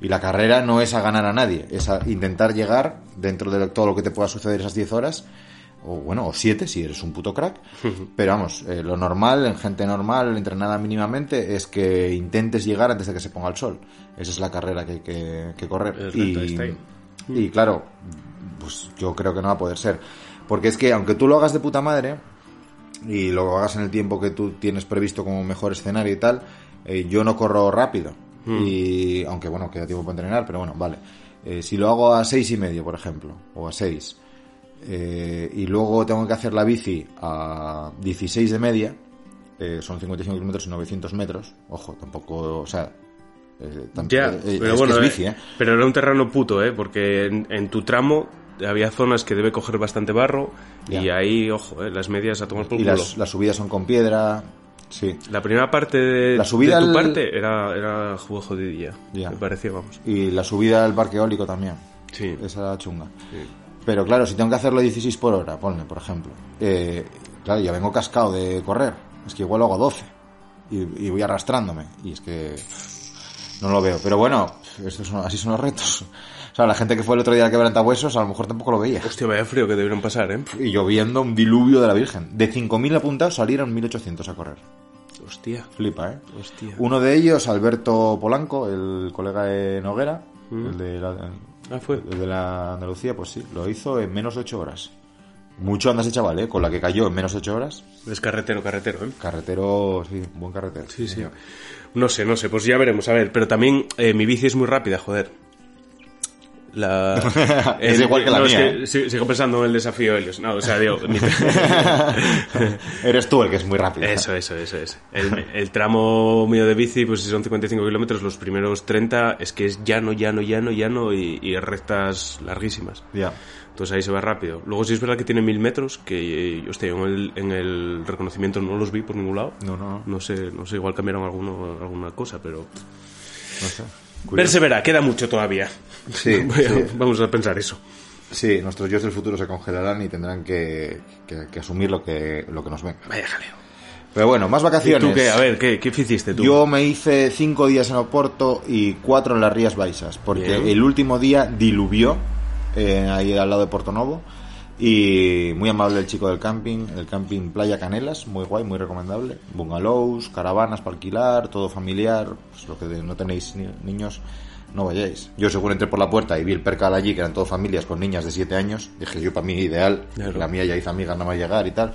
Y la carrera no es a ganar a nadie, es a intentar llegar dentro de todo lo que te pueda suceder esas 10 horas, o bueno, o 7 si eres un puto crack. Pero vamos, eh, lo normal, en gente normal, entrenada mínimamente, es que intentes llegar antes de que se ponga el sol. Esa es la carrera que hay que, que correr. Y, y claro, pues yo creo que no va a poder ser. Porque es que aunque tú lo hagas de puta madre, y lo hagas en el tiempo que tú tienes previsto como mejor escenario y tal, eh, yo no corro rápido. Y aunque bueno, queda tiempo para entrenar, pero bueno, vale. Eh, si lo hago a seis y medio, por ejemplo, o a seis, eh, y luego tengo que hacer la bici a 16 de media, eh, son 55 kilómetros y 900 metros, ojo, tampoco, o sea, tampoco- Ya, pero es, bueno, que es bici, pero era un terreno puto, ¿eh? Porque en, en tu tramo había zonas que debe coger bastante barro y ahí, ojo, ¿eh? las medias a tomar por Y culo. las, las subidas son con piedra, sí. La primera parte de, La subida de tu al- parte era, era juego jodidilla. Ya. Me parecía, vamos. Y la subida al parque eólico también. Sí. Esa chunga. Pero claro, si tengo que hacerlo 16 por hora, ponme, por ejemplo. eh, claro, ya vengo cascado de correr. Es que igual lo hago 12. Y, y voy arrastrándome. Y es que no lo veo. Pero bueno, estos son, así son los retos. O sea, la gente que fue el otro día al quebrantahuesos a lo mejor tampoco lo veía. Hostia, vaya frío que debieron pasar, ¿eh? Y lloviendo un diluvio de la Virgen. De 5.000 apuntados salieron 1.800 a correr. Hostia. Flipa, ¿eh? Hostia. Uno de ellos, Alberto Polanco, el colega de Noguera, el, de la, Ah, fue. el de la Andalucía, pues sí, lo hizo en menos de 8 horas. Mucho anda ese chaval, ¿eh? Con la que cayó en menos de 8 horas. Es carretero, carretero, ¿eh? Carretero, sí, buen carretero. Sí, sí. No sé, no sé, pues ya veremos, a ver. Pero también eh, mi bici es muy rápida, joder. La... [LAUGHS] Es igual que la no, mía, que si- sigo pensando en el desafío Helios. No, o sea, digo... [LAUGHS] mi- [LAUGHS] Eres tú el que es muy rápido. Eso, eso, eso es. El, el tramo mío de bici, pues si son 55 kilómetros, los primeros 30 es que es llano, llano, llano, llano y, y rectas larguísimas. Ya. Entonces ahí se va rápido. Luego sí es verdad que tiene mil metros, que eh, hostia, yo en el, en el reconocimiento no los vi por ningún lado. No, no, no, No sé, no sé, igual cambiaron alguno, alguna cosa, pero... no sé. Curioso. Persevera, queda mucho todavía. Sí, [LAUGHS] Voy a- sí. Vamos a pensar eso. Sí, nuestros yo del futuro se congelarán y tendrán que, que- que asumir lo que, lo que nos venga. Vaya jaleo. Pero bueno, más ¿Y vacaciones. tú qué? A ver, ¿qué, qué hiciste tú? Yo me hice cinco días en Oporto y cuatro en las Rías Baixas, porque Bien. el último día diluvió eh, ahí al lado de Porto Novo y muy amable el chico del camping, el camping Playa Canelas, muy guay, muy recomendable. Bungalows, caravanas para alquilar, todo familiar, pues lo que no tenéis ni- niños, no vayáis. Yo según entré por la puerta y vi el percal allí, que eran todas familias con niñas de 7 años, dije yo para mí ideal, Claro. la mía ya hizo amigas, no va a llegar y tal.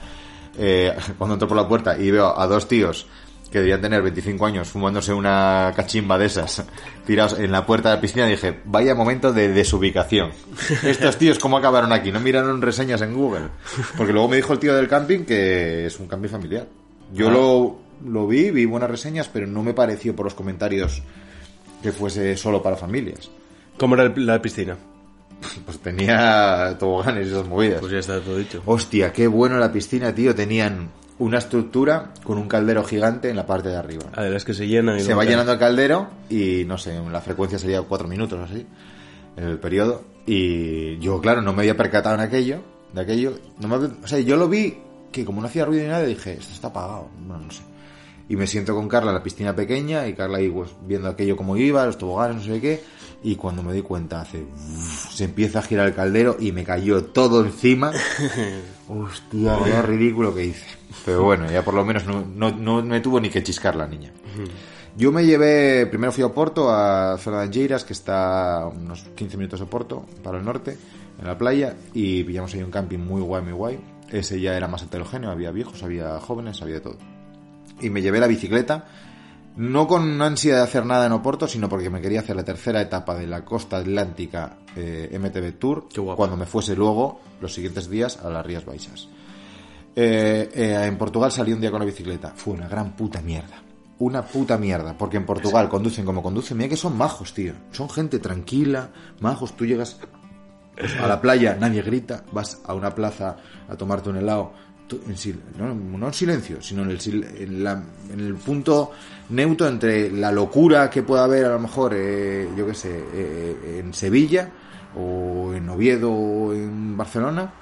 Eh, [LAUGHS] cuando entro por la puerta y veo a dos tíos que debían tener 25 años fumándose una cachimba de esas [LAUGHS] tirados en la puerta de la piscina dije vaya momento de desubicación. Estos tíos cómo acabaron aquí no miraron reseñas en Google porque luego me dijo el tío del camping que es un camping familiar. Yo lo, lo vi vi buenas reseñas pero no me pareció por los comentarios que fuese solo para familias. ¿Cómo era el- la piscina? [LAUGHS] pues tenía toboganes y esas movidas. Pues ya está todo dicho. Hostia, qué bueno la piscina, tío. Tenían una estructura con un caldero gigante en la parte de arriba. Ah, de las que se llenan y Se va caen. llenando el caldero y no sé, la frecuencia sería cuatro minutos o así en el periodo. Y yo, claro, no me había percatado en aquello, de aquello. No me o sea, yo lo vi que como no hacía ruido ni nada, dije, esto está apagado. Bueno, no sé. Y me siento con Carla en la piscina pequeña y Carla ahí pues, viendo aquello como iba, los toboganes, no sé qué. Y cuando me di cuenta, hace... se empieza a girar el caldero y me cayó todo encima. [LAUGHS] Hostia, vaya ridículo que hice. Pero bueno, ya por lo menos no, no, no me tuvo ni que chiscar la niña. Yo me llevé, primero fui a Porto, a zona de Geiras, que está a unos 15 minutos de Porto, para el norte, en la playa, y pillamos ahí un camping muy guay, muy guay. Ese ya era más heterogéneo, había viejos, había jóvenes, había de todo. Y me llevé la bicicleta, no con ansia de hacer nada en Oporto, sino porque me quería hacer la tercera etapa de la costa atlántica eh, MTB Tour, cuando me fuese luego, los siguientes días, a las Rías Baixas. Eh, eh, en Portugal salí un día con la bicicleta. Fue una gran puta mierda. Una puta mierda. Porque en Portugal conducen como conducen. Mira que son majos, tío. Son gente tranquila, majos. Tú llegas pues, a la playa, nadie grita. Vas a una plaza a tomarte un helado. tú- en sil- no, no en silencio, sino en el, sil- en, la- en el punto neutro entre la locura que pueda haber a lo mejor, eh, yo qué sé, eh, en Sevilla o en Oviedo o en Barcelona,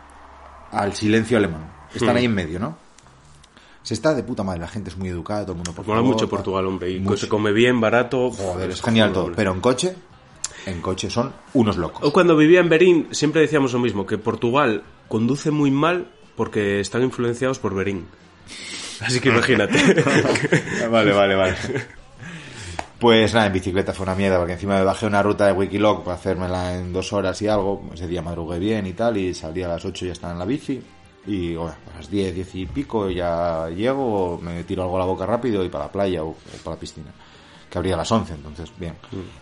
al silencio alemán. Están Hmm. ahí en medio, ¿no? Se está de puta madre, la gente es muy educada, todo el mundo por Mola mucho Portugal, hombre. Y Mucho. se come bien, barato. Joder, es genial todo. Pero en coche, en coche son unos locos. Cuando vivía en Berín, siempre decíamos lo mismo, que Portugal conduce muy mal porque están influenciados por Berín. Así que imagínate. [LAUGHS] vale, vale, vale. Pues nada, en bicicleta fue una mierda, porque encima me bajé una ruta de Wikiloc para hacérmela en dos horas y algo. Ese día madrugué bien y tal, y salí a las 8 y ya estaba en la bici. Y bueno, a las 10, 10 y pico ya llego, me tiro algo a la boca rápido y para la playa o, o para la piscina. Que abría a las 11, entonces, bien.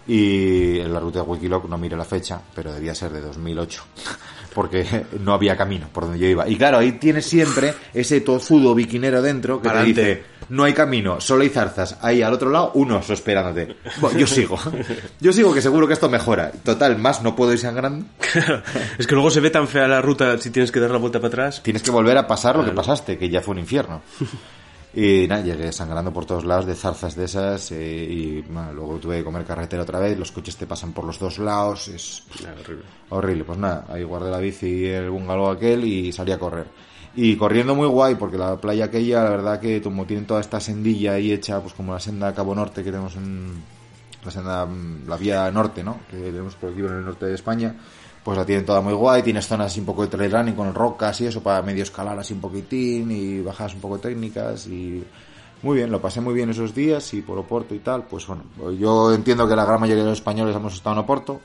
Y en la ruta de Wikiloc no mire la fecha, pero debía ser de 2008. [LAUGHS] Porque no había camino por donde yo iba. Y claro, ahí tienes siempre ese tozudo biquinero dentro que te Pa'lante. dice, no hay camino, solo hay zarzas. Ahí al otro lado, unos esperándote. Bueno, yo sigo. [LAUGHS] Yo sigo que seguro que esto mejora. Total, más no puedo ir sangrando. [LAUGHS] es que luego se ve tan fea la ruta si tienes que dar la vuelta para atrás. Tienes que volver a pasar lo que pasaste, que ya fue un infierno. Y nada, llegué sangrando por todos lados de zarzas de esas eh, y bueno, luego tuve que comer carretera otra vez, los coches te pasan por los dos lados, es Nah, horrible. horrible. Pues nada, ahí guardé la bici y el bungalow aquel y salí a correr. Y corriendo muy guay, porque la playa aquella, la verdad que como tienen toda esta sendilla ahí hecha, pues como la senda Cabo Norte que tenemos en la senda, mm, la vía norte, ¿no? Que tenemos por aquí en el norte de España, pues la tienen toda muy guay, tienes zonas así un poco de trail running con rocas y eso para medio escalar así un poquitín y bajadas un poco técnicas y muy bien, lo pasé muy bien esos días y por Oporto y tal, pues bueno, yo entiendo que la gran mayoría de los españoles hemos estado en Oporto,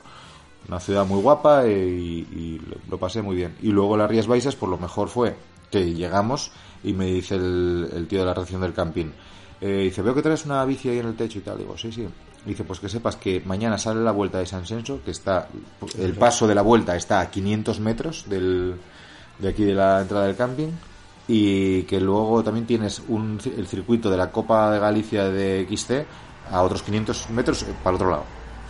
una ciudad muy guapa y, y lo- pasé muy bien. Y luego las Rías Baixas, pues lo mejor fue que llegamos y me dice el, tío de la recepción del camping, eh, dice, veo que traes una bici ahí en el techo y tal. Digo, sí, sí. Dice, pues que sepas que mañana sale la vuelta de San Senso, que está, el paso de la vuelta está a 500 metros del, de aquí de la entrada del camping y que luego también tienes un, el circuito de la Copa de Galicia de XT a otros 500 metros eh, para el otro lado.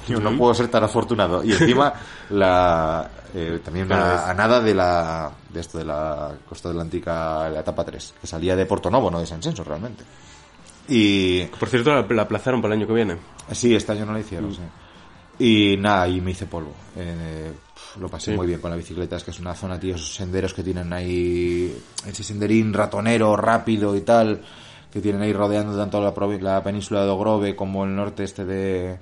Yo no puedo ser tan afortunado. Y encima, [LAUGHS] la, eh, también una- a nada de la de esto de la Costa Atlántica, la etapa 3, que salía de Porto Novo, no de San Senso, realmente. Y Por cierto, la, la aplazaron para el año que viene. Sí, este año no lo hicieron, sí. Y nada, y me hice polvo. Eh, lo pasé Sí. muy bien con la bicicleta, es que es una zona, tío, esos senderos que tienen ahí, ese senderín ratonero, rápido y tal, que tienen ahí rodeando tanto la, la península de Ogrove como el norte este de,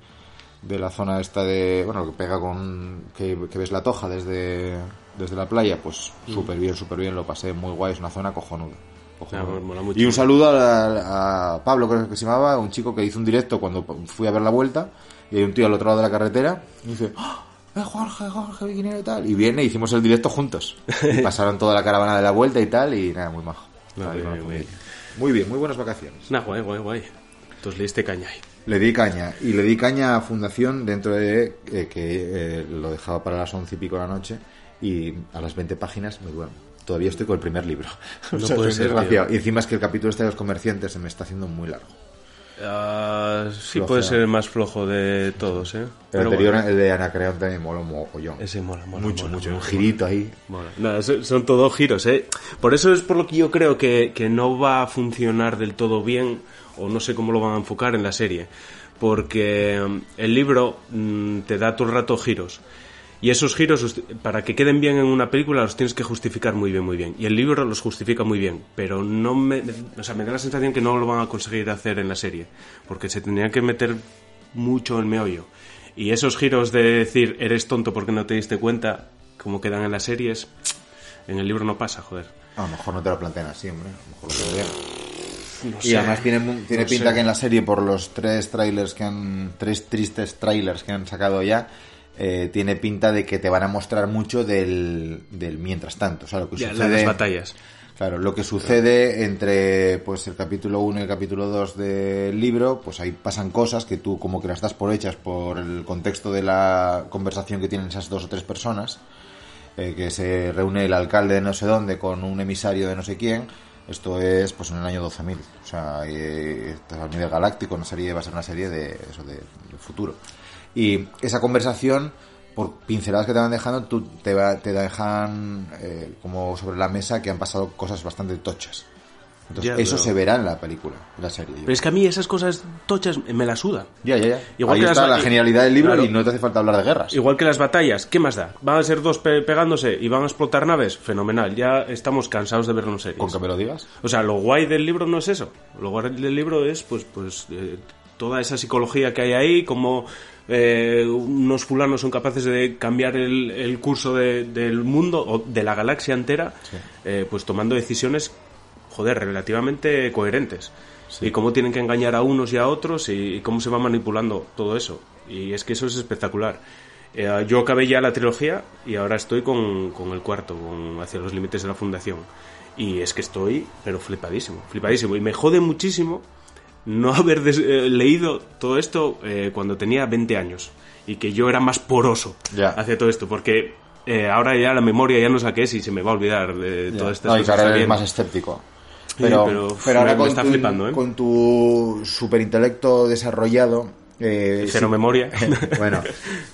de la zona esta de, bueno, que pega con, que, que ves la toja desde, desde la playa, pues súper bien, súper bien, lo pasé muy guay, es una zona cojonuda. Cojonuda. Mola mucho. y un saludo a, a Pablo, creo que se llamaba, un chico que hizo un directo cuando fui a ver la vuelta, y hay un tío al otro lado de la carretera, y dice, ¡Ah! ¡Eh, Jorge, Jorge, Viquinero y tal! Y viene, hicimos el directo juntos. [LAUGHS] Y pasaron toda la caravana de la vuelta y tal, y nada, muy majo. Bien. Muy bien, muy buenas vacaciones. Nah, guay, guay, guay. Entonces le diste caña ahí. Le di caña, y le di caña a Fundación dentro de eh, que eh, lo dejaba para las once y pico de la noche, y a las 20 páginas me duermo. Todavía estoy con el primer libro. [LAUGHS] O No sea, puede ser, desgraciado. Y encima es que el capítulo este de los comerciantes se me está haciendo muy largo. Ah, sí, puede ser el más flojo de todos, ¿eh? El anterior, bueno, el de también mola un mogollón. ese mola, mola. mucho, mola, mucho. mola, un girito ahí. mola. Nada, son son todos giros, ¿eh? Por eso es por lo que yo creo que, que no va a funcionar del todo bien, o no sé cómo lo van a enfocar en la serie. Porque mm, el libro mm, te da todo el rato giros. Y esos giros, para que queden bien en una película, los tienes que justificar muy bien, muy bien. Y el libro los justifica muy bien, pero no me, o sea, me da la sensación que no lo van a conseguir hacer en la serie, porque se tendrían que meter mucho en meollo. Y esos giros de decir, eres tonto porque no te diste cuenta, como quedan en las series, en el libro no pasa, joder. A lo mejor no te lo plantean así, hombre. A lo mejor lo. No Y sé. además tiene, tiene No pinta sé. que en la serie, por los tres trailers que han. Tres tristes trailers que han sacado ya. Eh, tiene pinta de que te van a mostrar mucho del, del mientras tanto. O sea, lo que Ya, sucede. las batallas. Claro, lo que sucede entre pues el capítulo 1 y el capítulo 2 del libro, pues ahí pasan cosas que tú como que las das por hechas por el contexto de la conversación que tienen esas dos o tres personas, eh, que se reúne el alcalde de no sé dónde con un emisario de no sé quién. Esto es pues en el año 12.000, o sea, eh, esto es a nivel galáctico, una serie va a ser una serie de eso de, futuro. Y esa conversación, por pinceladas que te van dejando, tú te, va- te dejan eh, como sobre la mesa que han pasado cosas bastante tochas. Entonces, Ya, eso pero- se verá en la película, en la serie. Pero es que a mí esas cosas tochas me la sudan. Ya, ya, ya. Igual Ahí que las está ba- la genialidad del libro Claro. y no te hace falta hablar de guerras. Igual que las batallas, ¿qué más da? ¿Van a ser dos pe- pegándose y van a explotar naves? Fenomenal, ya estamos cansados de verlo en series. Con que me lo digas. O sea, lo guay del libro no es eso. Lo guay del libro es, pues, pues eh, toda esa psicología que hay ahí, como eh, unos fulanos son capaces de cambiar el, el curso de- del mundo o de la galaxia entera, eh, pues tomando decisiones, joder, relativamente coherentes. Y cómo tienen que engañar a unos y a otros y, y cómo se va manipulando todo eso. Y es que eso es espectacular. Eh, yo acabé ya la trilogía y ahora estoy con, con el cuarto, con Hacia los límites de la fundación. Y es que estoy, pero flipadísimo, flipadísimo. Y me jode muchísimo no [LAUGHS] haber des- eh, leído todo esto eh, cuando tenía 20 años y que yo era más poroso Ya. hacia todo esto, porque eh, ahora ya la memoria ya no sé qué es y se me va a olvidar de todas estas No, cosas. ahora eres más escéptico. Sí, Pero, pero, pero, ahora me- me con, está tu, flipando, ¿eh? con tu superintelecto desarrollado... Eh, Cero memoria. [LAUGHS] bueno,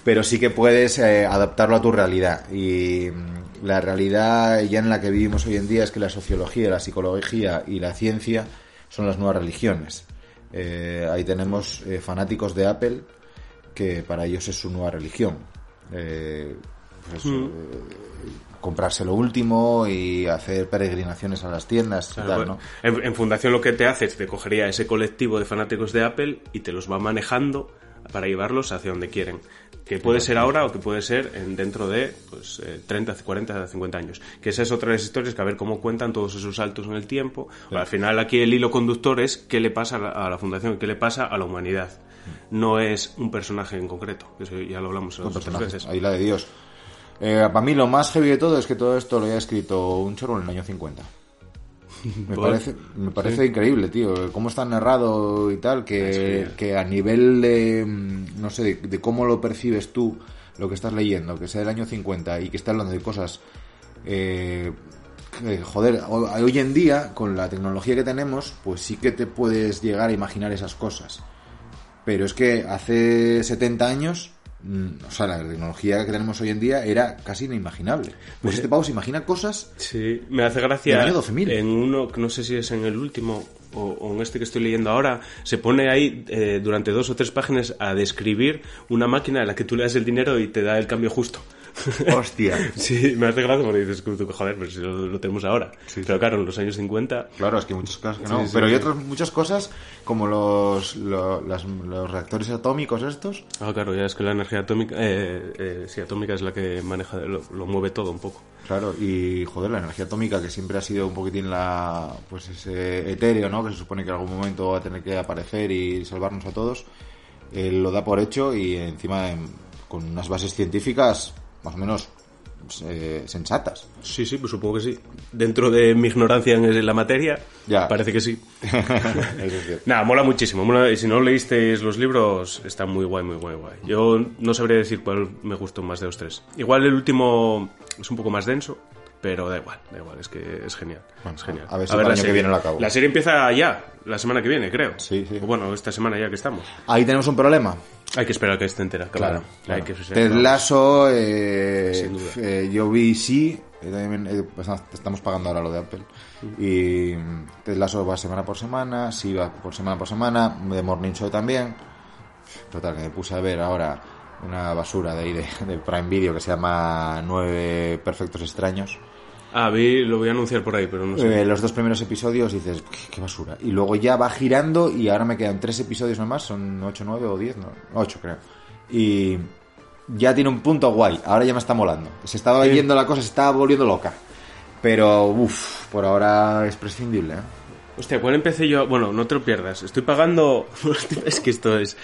pero sí que puedes eh, adaptarlo a tu realidad. Y mm, la realidad ya en la que vivimos hoy en día es que la sociología, la psicología y la ciencia son las nuevas religiones. Eh, ahí tenemos eh, fanáticos de Apple que para ellos es su nueva religión. Eh, pues eso, eh, comprarse lo último y hacer peregrinaciones a las tiendas y Claro, tal, bueno, ¿no? en, en Fundación lo que te hace es te cogería ese colectivo de fanáticos de Apple y te los va manejando para llevarlos hacia donde quieren. Que puede ser ahora o que puede ser en, dentro de pues, eh, 30, 40, 50 años. Que esa es otra de las historias que a ver cómo cuentan todos esos saltos en el tiempo. Al final aquí el hilo conductor es qué le pasa a la, a la Fundación, qué le pasa a la humanidad. No es un personaje en concreto. Eso ya lo hablamos otras veces. ahí la de Dios. Eh, para mí lo más heavy de todo es que todo esto lo haya escrito un chorro en el año 50. Me Bueno, parece, me parece increíble, tío. Cómo está narrado y tal, Es que, que a nivel de, mm, no sé, de, de cómo lo percibes tú, lo que estás leyendo, que sea del año 50 y que está hablando de cosas... eh, que, joder, ho- hoy en día, con la tecnología que tenemos, pues sí que te puedes llegar a imaginar esas cosas. Pero es que hace 70 años, o sea, la tecnología que tenemos hoy en día era casi inimaginable. Pues este pavo se imagina cosas Sí, me hace gracia. Del año 12.000. En uno, que no sé si es en el último o, o en este que estoy leyendo ahora, se pone ahí eh, durante dos o tres páginas a describir una máquina en la que tú le das el dinero y te da el cambio justo. Hostia. [LAUGHS] Sí, me hace gracia porque dices, joder, pero si lo, lo tenemos ahora. Pero claro, en los años 50... Claro, es que hay muchas cosas que no. Sí, sí, pero hay otras muchas cosas, como los, los reactores atómicos estos. Ah, claro, ya es que la energía atómica, eh, eh, sí, atómica es la que maneja, lo, lo mueve todo un poco. Claro, y joder, la energía atómica que siempre ha sido un poquitín la pues ese etéreo, ¿no? Que se supone que en algún momento va a tener que aparecer y salvarnos a todos. Él lo da por hecho y encima con unas bases científicas más o menos eh, sensatas. Sí, sí, pues supongo que sí. Dentro de mi ignorancia en la materia, Ya. parece que sí. [LAUGHS] [LAUGHS] Nada, mola muchísimo. mola- y si no leísteis los libros, está muy guay, muy guay, guay. Yo no sabría decir cuál me gustó más de los tres. Igual el último es un poco más denso, pero da igual, da igual, es que es genial. es genial. a ver si para el la año que viene lo acabo. La serie empieza ya, la semana que viene, creo. Sí, sí. O bueno, esta semana ya que estamos. Ahí tenemos un problema. Hay que esperar a que esté entera, claro. Hay que Ted Lasso, eh, eh, yo vi sí, eh, también, eh, pues, estamos pagando ahora lo de Apple. Y Ted Lasso va semana por semana, sí va por semana por semana, The Morning Show también. Total, que me puse a ver ahora una basura de ahí de, de Prime Video que se llama Nueve Perfectos Extraños. Ah, vi, lo voy a anunciar por ahí, pero no sé. Eh, los dos primeros episodios dices, qué, qué basura. Y luego ya va girando y ahora me quedan tres episodios nomás, son 8, 9 o 10, no, 8 creo. Y ya tiene un punto guay, ahora ya me está molando. Se estaba yendo la cosa, se estaba volviendo loca. Pero, uff, por ahora es prescindible, ¿eh? Hostia, ¿cuál empecé yo? Bueno, no te lo pierdas. Estoy pagando. [LAUGHS] es que esto es.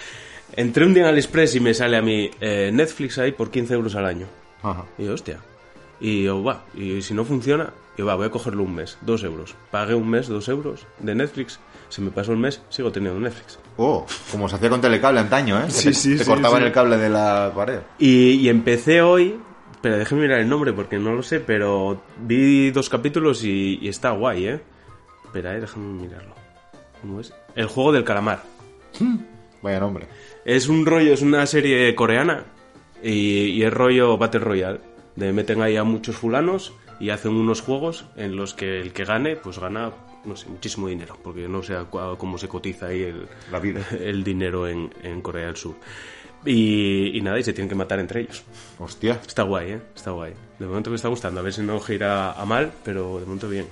Entré un día en AliExpress y me sale a mí eh, Netflix ahí por 15 euros al año. Ajá. Y yo, hostia. Y yo, va. Y si no funciona, yo, va, voy a cogerlo un mes, dos euros. Pagué un mes, dos euros de Netflix. Se me pasó el mes, sigo teniendo Netflix. Oh, como se hacía con telecable antaño, ¿eh? Sí, te, sí, te sí, cortaban sí. el cable de la pared. Y, y empecé hoy. Pero déjeme mirar el nombre porque no lo sé, pero vi dos capítulos y, y está guay, ¿eh? Espera, eh, déjame mirarlo. ¿Cómo es? El juego del calamar. Vaya nombre. Es un rollo, es una serie coreana y, y es rollo Battle Royale. De meten ahí a muchos fulanos y hacen unos juegos en los que el que gane, pues gana, no sé, muchísimo dinero. Porque no sé cómo se cotiza ahí el, La vida. [LAUGHS] el dinero en, en Corea del Sur. Y, y nada, y se tienen que matar entre ellos. Hostia. Está guay, ¿eh? Está guay. De momento me está gustando. A ver si no gira a mal, pero de momento bien.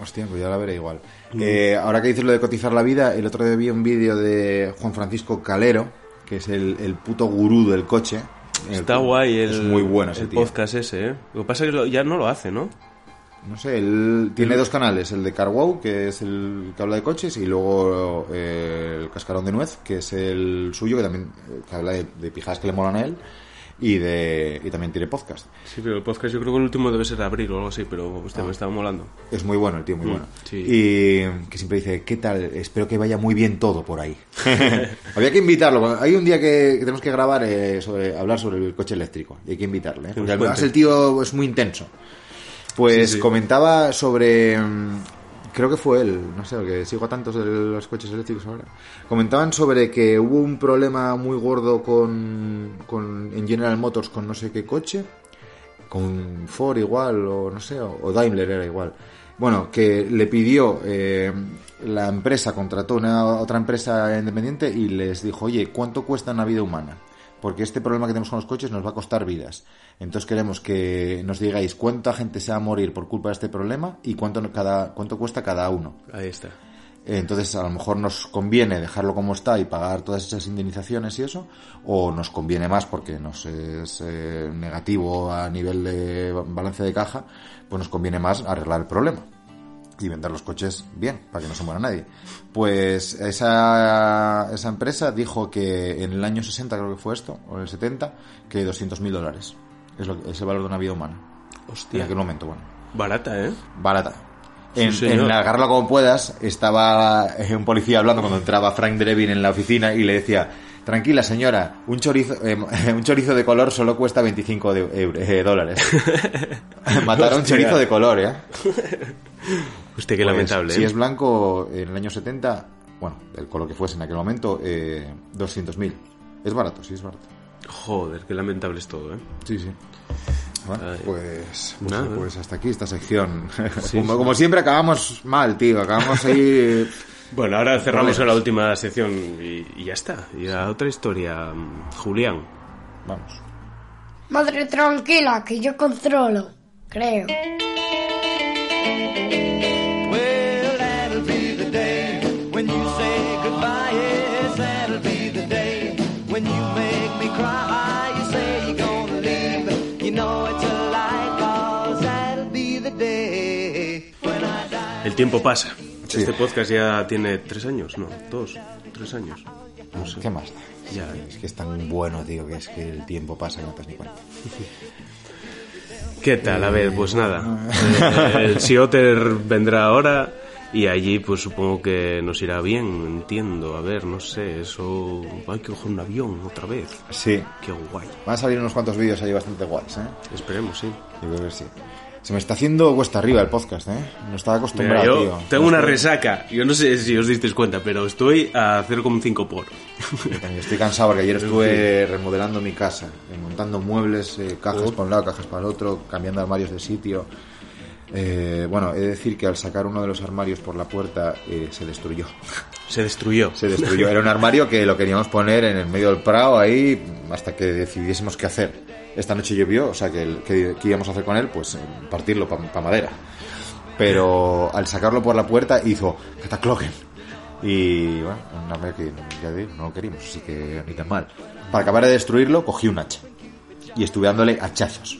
Hostia, pues ya la veré igual. Eh, ahora que dices lo de cotizar la vida, el otro día vi un vídeo de Juan Francisco Calero, que es el, el puto gurú del coche. Está guay el, Es muy bueno ese el tío. podcast ese, ¿eh? Lo que pasa es que ya no lo hace, ¿no? No sé, él tiene dos canales, el de CarWow, que es el que habla de coches, y luego eh, el Cascarón de Nuez, que es el suyo, que también eh, que habla de, de pijadas que le molan a él, y de y también tiene podcast. Sí, pero el podcast yo creo que el último debe ser de abril o algo así, pero hostia, Ah. me estaba molando. Es muy bueno el tío, muy bueno. sí. Y que siempre dice, ¿qué tal? Espero que vaya muy bien todo por ahí. [LAUGHS] [LAUGHS] Había que invitarlo. Hay un día que, tenemos que grabar eh, sobre hablar sobre el coche eléctrico. Y hay que invitarle. ¿eh? Porque además el tío es muy intenso. Pues Sí, sí. comentaba sobre... Creo que fue él, no sé, que sigo a tantos de los coches eléctricos ahora. Comentaban sobre que hubo un problema muy gordo con, con en General Motors con no sé qué coche, con Ford igual, o no sé, o, o Daimler era igual. Bueno, que le pidió, eh, la empresa contrató una otra empresa independiente y les dijo, oye, ¿cuánto cuesta una vida humana? Porque este problema que tenemos con los coches nos va a costar vidas. Entonces queremos que nos digáis cuánta gente se va a morir por culpa de este problema y cuánto, cada, cuánto cuesta cada uno. Ahí está. Entonces, a lo mejor nos conviene dejarlo como está y pagar todas esas indemnizaciones y eso, o nos conviene más porque nos es eh, negativo a nivel de balance de caja, pues nos conviene más arreglar el problema y vender los coches bien, para que no se muera nadie. Pues esa, esa empresa dijo que en el año 60, creo que fue esto, o en el 70, que 200.000 dólares es, lo, es el valor de una vida humana. Hostia. En aquel momento, bueno. Barata, ¿eh? Barata. Sí, En, señor. en Agárralo como puedas, estaba eh, un policía hablando cuando entraba Frank Drebin en la oficina y le decía, tranquila señora, un chorizo, eh, [LAUGHS] un chorizo de color solo cuesta 25 de, euro- eh, dólares. [LAUGHS] Matar a un chorizo de color, ¿eh? [LAUGHS] Hostia, qué Pues, lamentable, Si ¿eh? es blanco, en el año 70, bueno, el color que fuese en aquel momento, eh, 200.000. Es barato, sí, es barato. Joder, qué lamentable es todo, ¿eh? Sí, sí. Bueno, Ay. pues, pues, Nada. pues hasta aquí esta sección. Sí, [LAUGHS] como, sí. como siempre acabamos mal, tío. Acabamos ahí... [LAUGHS] Bueno, ahora cerramos en la última sección y, y ya está. Y a otra historia. mm, Julián. Vamos. Madre tranquila, que yo controlo. Creo. El tiempo pasa. Sí. Este podcast ya tiene tres años, ¿no? Dos, tres años. No sé. ¿Qué más? Ya. Es que es tan bueno, tío, que es que el tiempo pasa y no te das ni cuenta. ¿Qué tal? A ver, pues nada. [LAUGHS] El Sioter vendrá ahora y allí pues supongo que nos irá bien, entiendo. A ver, no sé, eso... Hay que coger un avión otra vez. Sí. Qué guay. Van a salir unos cuantos vídeos ahí bastante guays, ¿eh? Esperemos, sí. Yo creo que sí. Se me está haciendo cuesta arriba el podcast, ¿eh? No estaba Mira, acostumbrado, yo tío. tengo una estoy- resaca. Yo no sé si os disteis cuenta, pero estoy a 0,5 por. Yo también estoy cansado porque ayer [LAUGHS] estuve remodelando mi casa, eh, montando muebles, eh, cajas para un lado, cajas para el otro, cambiando armarios de sitio. Eh, bueno, he de decir que al sacar uno de los armarios por la puerta eh, se destruyó. Se destruyó. Se destruyó. Era un armario que lo queríamos poner en el medio del prado ahí hasta que decidiésemos qué hacer. Esta noche llovió, o sea que, que, que íbamos a hacer con él, pues eh, partirlo para madera. Pero al sacarlo por la puerta hizo cataclogen. Y bueno, un armario que ya digo, no lo queríamos, así que ni tan mal. Para acabar de destruirlo, cogí un hacha. Y estuve dándole hachazos.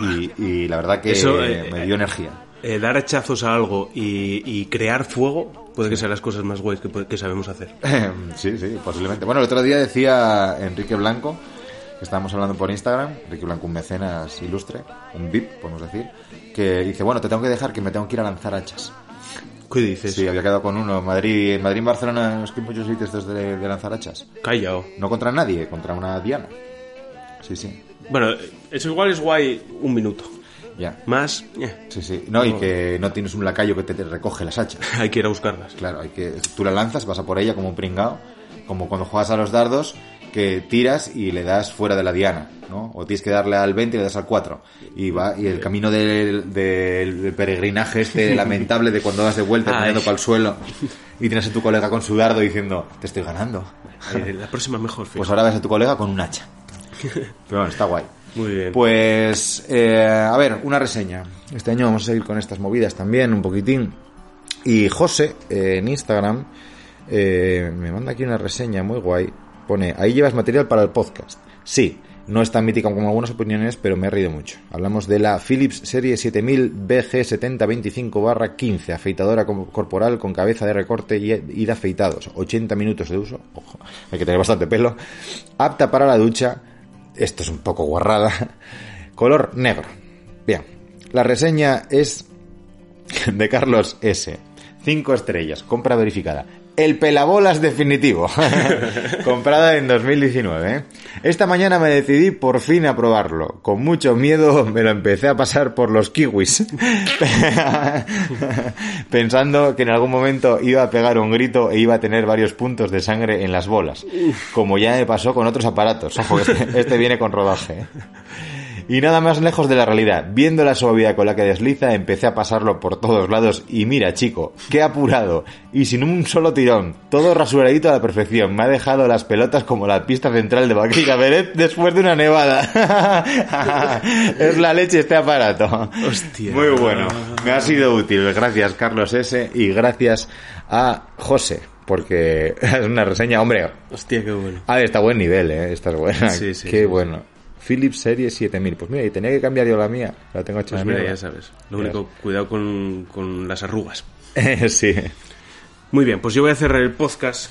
Y, y la verdad que Eso, eh, me dio energía. Eh, dar hachazos a algo y, y crear fuego puede que sean las cosas más guays que, que sabemos hacer. [LAUGHS] Sí, sí, posiblemente. Bueno, el otro día decía Enrique Blanco, estábamos hablando por Instagram, Enrique Blanco, un mecenas ilustre, un VIP, podemos decir, que dice, bueno, te tengo que dejar que me tengo que ir a lanzar hachas. ¿Qué dices? Sí, había quedado con uno en Madrid, en Madrid, Barcelona, es que muchos sitios estos de, de lanzar hachas. Callao. No contra nadie, contra una diana. Sí, sí, Bueno, eso igual es guay un minuto. ya. Más, eh, Sí, sí. No, y que no tienes un lacayo que te, te recoge las hachas. [LAUGHS] hay que ir a buscarlas. Claro, hay que, tú la lanzas, vas a por ella como un pringao, como cuando juegas a los dardos, que tiras y le das fuera de la diana, ¿no? O tienes que darle al 20 y le das al 4. Y va, y el camino del, peregrinaje este [LAUGHS] lamentable de cuando vas de vuelta Ay. caminando para el suelo y tienes a tu colega con su dardo diciendo, te estoy ganando. Eh, la próxima mejor, fijo. Pues ahora ves a tu colega con un hacha. [LAUGHS] Pero bueno, está guay. Muy bien. Pues, eh, a ver, una reseña. Este año vamos a seguir con estas movidas también, un poquitín. Y José, eh, en Instagram, eh, me manda aquí una reseña muy guay. Pone, ahí llevas material para el podcast. Sí, no es tan mítica como algunas opiniones, pero me he reído mucho. Hablamos de la Philips Serie 7000 BG7025-15, afeitadora co- corporal con cabeza de recorte y, de afeitados. 80 minutos de uso, ojo, hay que tener bastante pelo. Apta para la ducha, esto es un poco guarrada. Color negro. Bien, la reseña es [LAUGHS] de Carlos S. Cinco estrellas, compra verificada. El pelabolas definitivo. [LAUGHS] Comprada en 2019. ¿eh? Esta mañana me decidí por fin a probarlo. Con mucho miedo me lo empecé a pasar por los kiwis. [LAUGHS] Pensando que en algún momento iba a pegar un grito e iba a tener varios puntos de sangre en las bolas. Como ya me pasó con otros aparatos. Este, este viene con rodaje. ¿eh? Y nada más lejos de la realidad. Viendo la suavidad con la que desliza, empecé a pasarlo por todos lados. Y mira, chico, qué apurado. Y sin un solo tirón. Todo rasuradito a la perfección. Me ha dejado las pelotas como la pista central de Vaquilla Beret después de una nevada. [LAUGHS] es la leche este aparato. Hostia. Muy bueno. Me ha sido útil. Gracias, Carlos S. Y gracias a José. Porque [LAUGHS] es una reseña, hombre. Hostia, qué bueno. Ah, está a buen nivel, eh. Esta es buena. Sí, sí, Qué sí. bueno. Philips Serie 7000. Pues mira, y tenía que cambiar yo la mía. La tengo hecha Pues mira, ya sabes. Lo único, cuidado con, con las arrugas. [LAUGHS] sí. Muy bien, pues yo voy a cerrar el podcast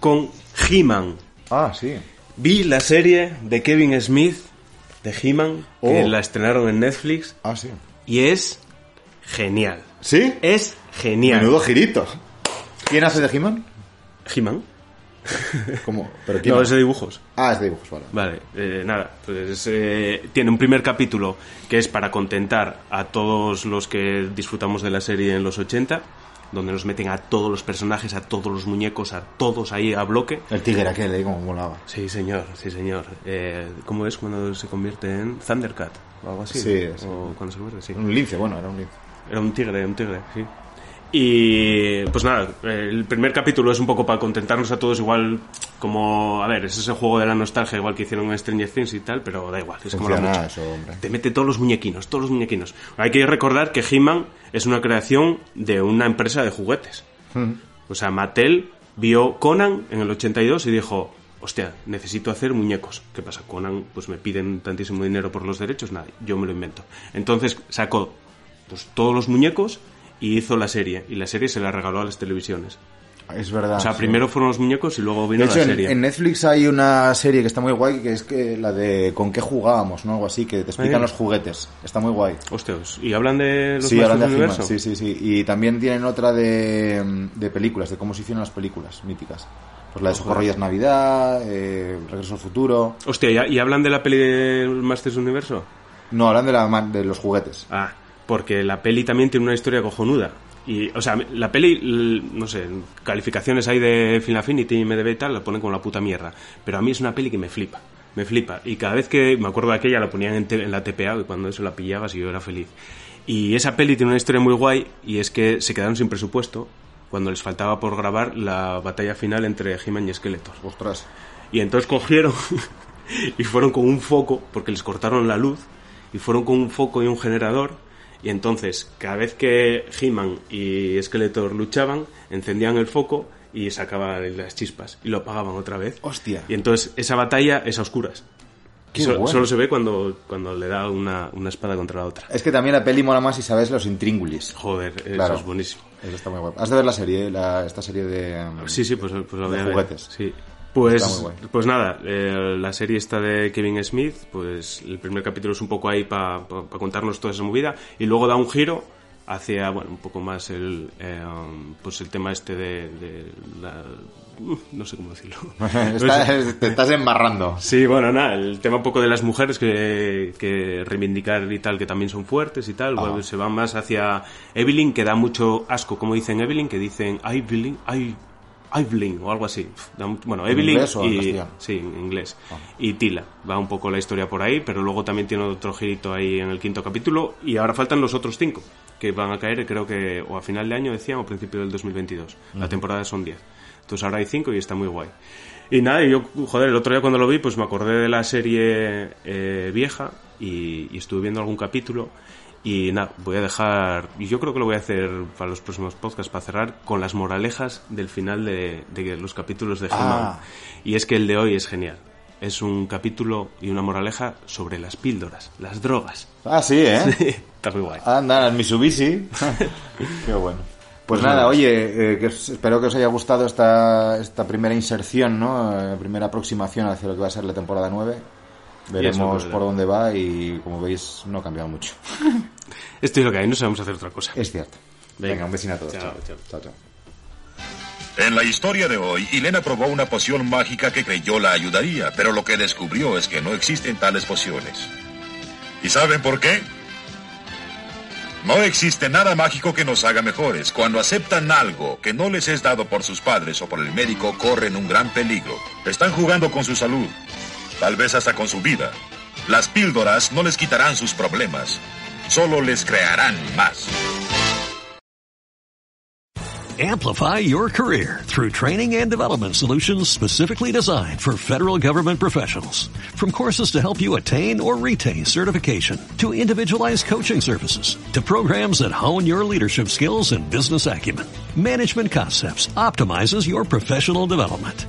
con He-Man. Ah, sí. Vi la serie de Kevin Smith de He-Man, que Oh. la estrenaron en Netflix, Ah, sí. y es genial. ¿Sí? Es genial. Menudo girito. ¿Quién hace de He-Man? He-Man. [LAUGHS] ¿Cómo? ¿Pero quién No, es de dibujos. Ah, es de dibujos, vale. Vale, eh, nada, pues eh, tiene un primer capítulo que es para contentar a todos los que disfrutamos de la serie en los 80, donde nos meten a todos los personajes, a todos los muñecos, a todos ahí a bloque. El tigre aquel, ¿eh? Como molaba. Sí, señor, sí, señor. Eh, ¿Cómo es cuando se convierte en Thundercat? O algo así. Sí, sí. O cuando se convierte, sí. Un lince, bueno, era un lince. Era un tigre, un tigre, sí. Y pues nada, el primer capítulo es un poco para contentarnos a todos igual como, a ver, es ese juego de la nostalgia igual que hicieron en Stranger Things y tal, pero da igual, es como la mucho. eso. Te mete todos los muñequinos, todos los muñequinos. Hay que recordar que He-Man es una creación de una empresa de juguetes. O sea, Mattel vio Conan en el 82 y dijo, hostia, necesito hacer muñecos. ¿Qué pasa? Conan, pues me piden tantísimo dinero por los derechos, nada, yo me lo invento. Entonces sacó pues, todos los muñecos y hizo la serie. Y la serie se la regaló a las televisiones. Es verdad. O sea, sí. primero fueron los muñecos y luego De vino hecho, la en, serie. en Netflix hay una serie que está muy guay, que es que la de con qué jugábamos, ¿no? Algo así, que te explican Ah, los juguetes. Está muy guay. Hostias, ¿y hablan de los Sí, hablan de del universo? sí, sí, sí. Y también tienen otra de, de películas, de cómo se hicieron las películas míticas. Pues la de Socorro y es Navidad, eh, Regreso al Futuro. Hostia, ¿y, y hablan de la peli de Masters Universo? No, hablan de, la, de los juguetes. Ah, porque la peli también tiene una historia cojonuda. Y, o sea, la peli, no sé, calificaciones hay de Film Affinity y MDB y tal, la ponen con la puta mierda. Pero a mí es una peli que me flipa, me flipa. Y cada vez que, me acuerdo de aquella, la ponían en, en la TPA y cuando eso la pillabas y yo era feliz. Y esa peli tiene una historia muy guay y es que se quedaron sin presupuesto cuando les faltaba por grabar la batalla final entre He-Man y Skeletor. Ostras. Y entonces cogieron [LAUGHS] y fueron con un foco, porque les cortaron la luz, y fueron con un foco y un generador. Y entonces, cada vez que He-Man y Skeletor luchaban, encendían el foco y sacaban las chispas y lo apagaban otra vez. Hostia. Y entonces esa batalla es a oscuras. Qué Solo- bueno. Solo se ve cuando, cuando le da una, una espada contra la otra. Es que también la peli mola más si sabes los intríngulis. Joder, eso Claro. es buenísimo. Eso está muy guay. Has de ver la serie, la- esta serie de... Sí, sí, pues, pues De ver. juguetes. Sí. Pues, Está pues nada, eh, la serie esta de Kevin Smith, pues el primer capítulo es un poco ahí para contarnos toda esa movida y luego da un giro hacia, bueno, un poco más el, eh, pues el tema este de, de la... No sé cómo decirlo. [LAUGHS] Estás- [LAUGHS] te estás embarrando. Sí, bueno, nada, el tema un poco de las mujeres que, que reivindicar y tal, que también son fuertes y tal, Ah. bueno, se van más hacia Evelyn, que da mucho asco, como dicen Evelyn, que dicen Evelyn, I, Evelyn o algo así. Bueno, ¿En Evelyn en y? Ah. sí, en inglés. Y Tila, va un poco la historia por ahí, pero luego también tiene otro girito ahí en el quinto capítulo y ahora faltan los otros cinco que van a caer, creo que o a final de año decían o principio del 2022. La temporada son 10. Entonces ahora hay cinco y está muy guay. Y nada, yo, joder, el otro día cuando lo vi, pues me acordé de la serie eh, vieja y, y estuve viendo algún capítulo. Y nada, voy a dejar, y yo creo que lo voy a hacer para los próximos podcasts, para cerrar con las moralejas del final de, de los capítulos de. Ah. Y es que el de hoy es genial. Es un capítulo y una moraleja sobre las píldoras, las drogas. Ah, sí, ¿eh? [LAUGHS] Está muy guay. Anda, las Mitsubishi. [LAUGHS] Qué bueno. Pues nada, oye, eh, que os- espero que os haya gustado esta, esta primera inserción, ¿no? Eh, primera aproximación hacia lo que va a ser la temporada 9. Veremos eso, por dónde va y, como veis, no ha cambiado mucho. [LAUGHS] Esto es lo que hay, no sabemos hacer otra cosa. Es cierto. Venga. Venga, un besito a todos. Chao, Chao, chao. chao. chao. En la historia de hoy, Elena probó una poción mágica que creyó la ayudaría, pero lo que descubrió es que no existen tales pociones. ¿Y saben por qué? No existe nada mágico que nos haga mejores. Cuando aceptan algo que no les es dado por sus padres o por el médico, corren un gran peligro. Están jugando con su salud, tal vez hasta con su vida. Las píldoras no les quitarán sus problemas, solo les crearán más. Amplify your career through training and development solutions specifically designed for federal government professionals. From courses to help you attain or retain certification, to individualized coaching services, to programs that hone your leadership skills and business acumen, Management Concepts optimizes your professional development.